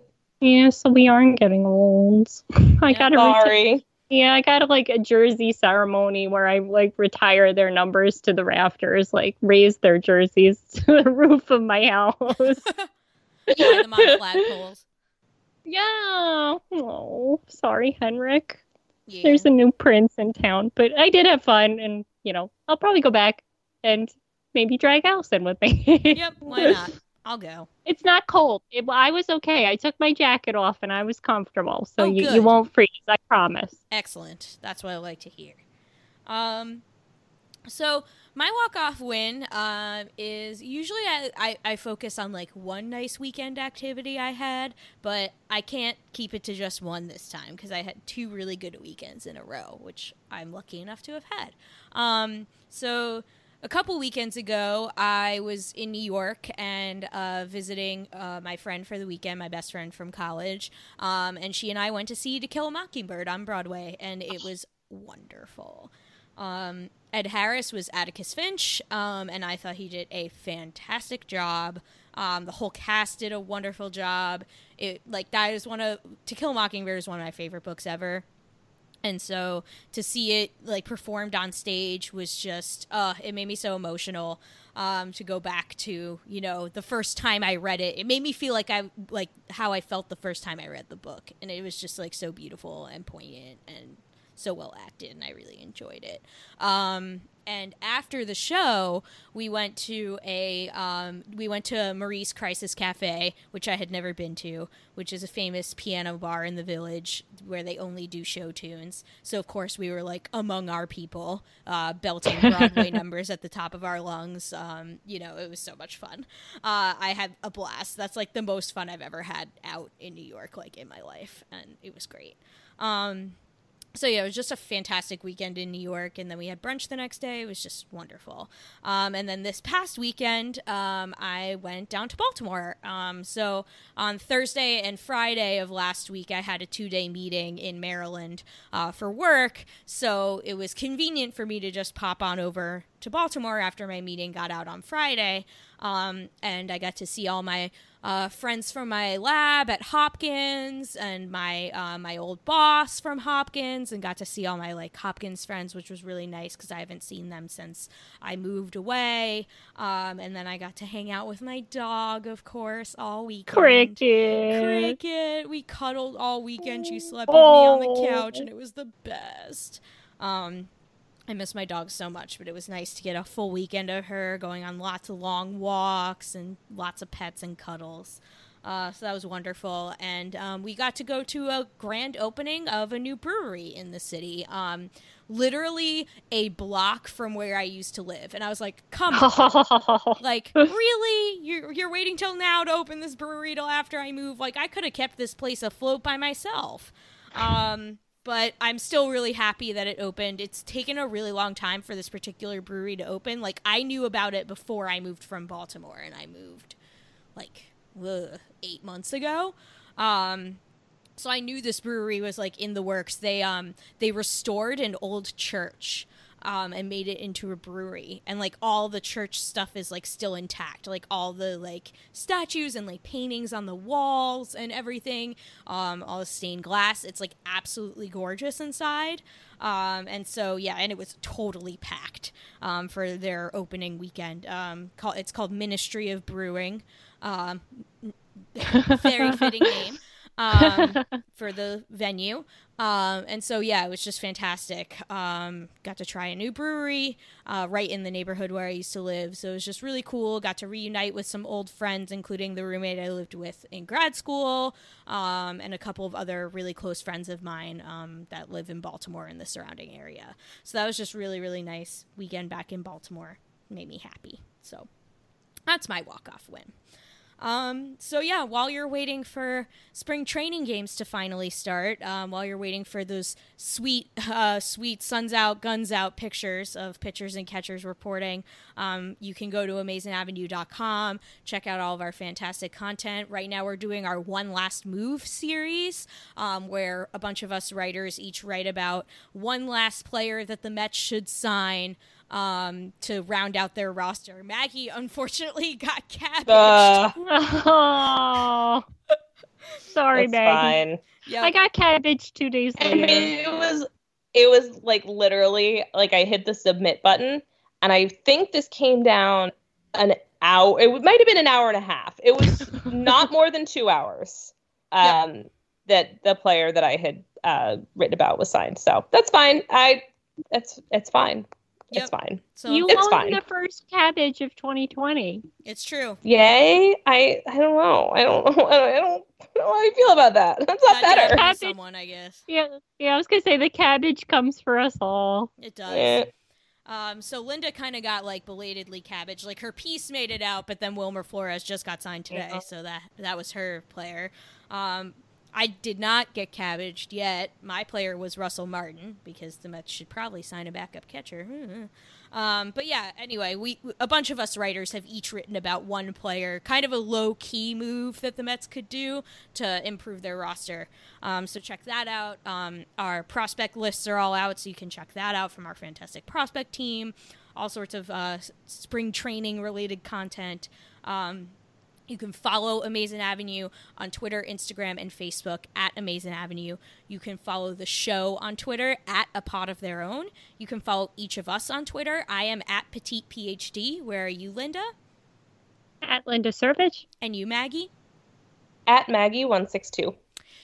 Speaker 5: Yeah, so we aren't getting old. <laughs> I
Speaker 4: Yeah,
Speaker 5: gotta retire.
Speaker 6: sorry.
Speaker 5: Yeah, I got like a jersey ceremony where I like retire their numbers to the rafters, like raise their jerseys <laughs> to the roof of my house.
Speaker 4: Hang them on flagpoles.
Speaker 5: Yeah. Oh, sorry, Henrik.
Speaker 4: Yeah.
Speaker 5: There's a new prince in town, but I did have fun, and you know, I'll probably go back and maybe drag Allison with me. <laughs>
Speaker 4: Yep, why not? I'll go.
Speaker 5: It's not cold. It, I was okay. I took my jacket off and I was comfortable, so
Speaker 4: Oh,
Speaker 5: you,
Speaker 4: good.
Speaker 5: you won't freeze. I promise.
Speaker 4: Excellent. That's what I like to hear. Um, so my walk off win um, is usually I, I, I focus on like one nice weekend activity I had, but I can't keep it to just one this time because I had two really good weekends in a row, which I'm lucky enough to have had. Um, so a couple weekends ago, I was in New York and uh, visiting uh, my friend for the weekend, my best friend from college. Um, and she and I went to see To Kill a Mockingbird on Broadway, and it was wonderful. Um, Ed Harris was Atticus Finch, um, and I thought he did a fantastic job. Um, the whole cast did a wonderful job. It like that is one of To Kill a Mockingbird is one of my favorite books ever and so to see it like performed on stage was just uh it made me so emotional um to go back to you know the first time i read it it made me feel like i like how i felt the first time i read the book and it was just like so beautiful and poignant and so well acted and i really enjoyed it. Um and after the show we went to a um, we went to Marie's Crisis cafe which i had never been to which is a famous piano bar in the village where they only do show tunes. So of course we were like among our people uh, belting <laughs> broadway numbers at the top of our lungs. Um, you know it was so much fun. Uh, i had a blast. That's like the most fun i've ever had out in new york like in my life and it was great. Um, so yeah, it was just a fantastic weekend in New York, and then we had brunch the next day. It was just wonderful. Um, and then this past weekend, um, I went down to Baltimore. Um, so on Thursday and Friday of last week, I had a two-day meeting in Maryland uh, for work. So it was convenient for me to just pop on over to Baltimore after my meeting got out on Friday, um, and I got to see all my uh, friends from my lab at Hopkins and my uh, my old boss from Hopkins, and got to see all my like Hopkins friends, which was really nice because I haven't seen them since I moved away. Um, and then I got to hang out with my dog, of course, all weekend.
Speaker 5: Cricket.
Speaker 4: Cricket. We cuddled all weekend. She slept with me on the couch, and it was the best. Um, I miss my dog so much, but it was nice to get a full weekend of her going on lots of long walks and lots of pets and cuddles. Uh, so that was wonderful. And um, we got to go to a grand opening of a new brewery in the city, um, literally a block from where I used to live. And I was like, come on. <laughs> like, really? You're, you're waiting till now to open this brewery till after I move? Like, I could have kept this place afloat by myself. Um, but I'm still really happy that it opened. It's taken a really long time for this particular brewery to open. Like I knew about it before I moved from Baltimore, and I moved like ugh, eight months ago. Um, so I knew this brewery was like in the works. They um they restored an old church um and made it into a brewery and like all the church stuff is like still intact. Like all the like statues and like paintings on the walls and everything. Um all the stained glass. It's like absolutely gorgeous inside. Um and so yeah, and it was totally packed um for their opening weekend. Um call, it's called Ministry of Brewing. Um very <laughs> fitting name um, <laughs> for the venue. Um, and so, yeah, it was just fantastic. Um, got to try a new brewery uh, right in the neighborhood where I used to live. So it was just really cool. Got to reunite with some old friends, including the roommate I lived with in grad school um, and a couple of other really close friends of mine um, that live in Baltimore and the surrounding area. So that was just really, really nice weekend back in Baltimore. Made me happy. So that's my walk off win. Um, so yeah, while you're waiting for spring training games to finally start, um, while you're waiting for those sweet, uh, sweet suns out, guns out pictures of pitchers and catchers reporting, um, you can go to amazinavenue.com, check out all of our fantastic content. Right now, we're doing our one last move series, um, where a bunch of us writers each write about one last player that the Mets should sign um, to round out their roster. Maggie unfortunately <laughs> got cabbaged.
Speaker 6: Uh,
Speaker 5: Oh, <laughs> sorry,
Speaker 6: that's
Speaker 5: Maggie.
Speaker 6: fine.
Speaker 4: Yep.
Speaker 5: I got cabbage two days
Speaker 6: I mean, it was it was like literally like I hit the submit button, and I think this came down an hour. It might have been an hour and a half. It was <laughs> not more than two hours. Um, that the player that I had uh, written about was signed. So that's fine. I it's it's fine.
Speaker 4: Yep.
Speaker 6: It's fine.
Speaker 4: So
Speaker 5: you
Speaker 6: It's
Speaker 5: won
Speaker 6: fine.
Speaker 5: the first cabbage of 2020.
Speaker 4: it's true.
Speaker 6: Yay! I I don't know. I don't <laughs> know. I don't, I don't know how I feel about that. <laughs> That's not
Speaker 4: That
Speaker 6: better.
Speaker 4: happen to someone, I guess.
Speaker 5: Yeah, yeah. I was gonna say the cabbage comes for us all.
Speaker 4: It does.
Speaker 6: Eh.
Speaker 4: Um, so Linda kind of got like belatedly cabbage. Like her piece made it out, but then Wilmer Flores just got signed today,
Speaker 6: Yeah.
Speaker 4: so that that was her player. Um, I did not get cabbaged yet. My player was Russell Martin because the Mets should probably sign a backup catcher. <laughs> Um, but yeah, anyway, we a bunch of us writers have each written about one player, kind of a low key move that the Mets could do to improve their roster. Um, so check that out. Um, our prospect lists are all out, so you can check that out from our fantastic prospect team. All sorts of uh, spring training related content. Um, you can follow Amazin' Avenue on Twitter, Instagram, and Facebook at Amazin' Avenue. You can follow the show on Twitter at A Pod of Their Own. You can follow each of us on Twitter. I am at Petite PhD. Where are you, Linda?
Speaker 5: At Linda Servich.
Speaker 4: And you, Maggie?
Speaker 6: At Maggie one six two.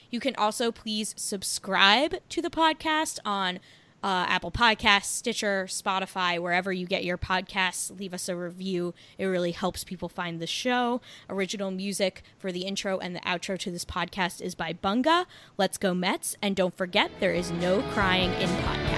Speaker 4: You can also please subscribe to the podcast on uh, Apple Podcasts, Stitcher, Spotify, wherever you get your podcasts. Leave us a review. It really helps people find the show. Original music for the intro and the outro to this podcast is by Bunga. Let's go Mets. And don't forget, there is no crying in podcast.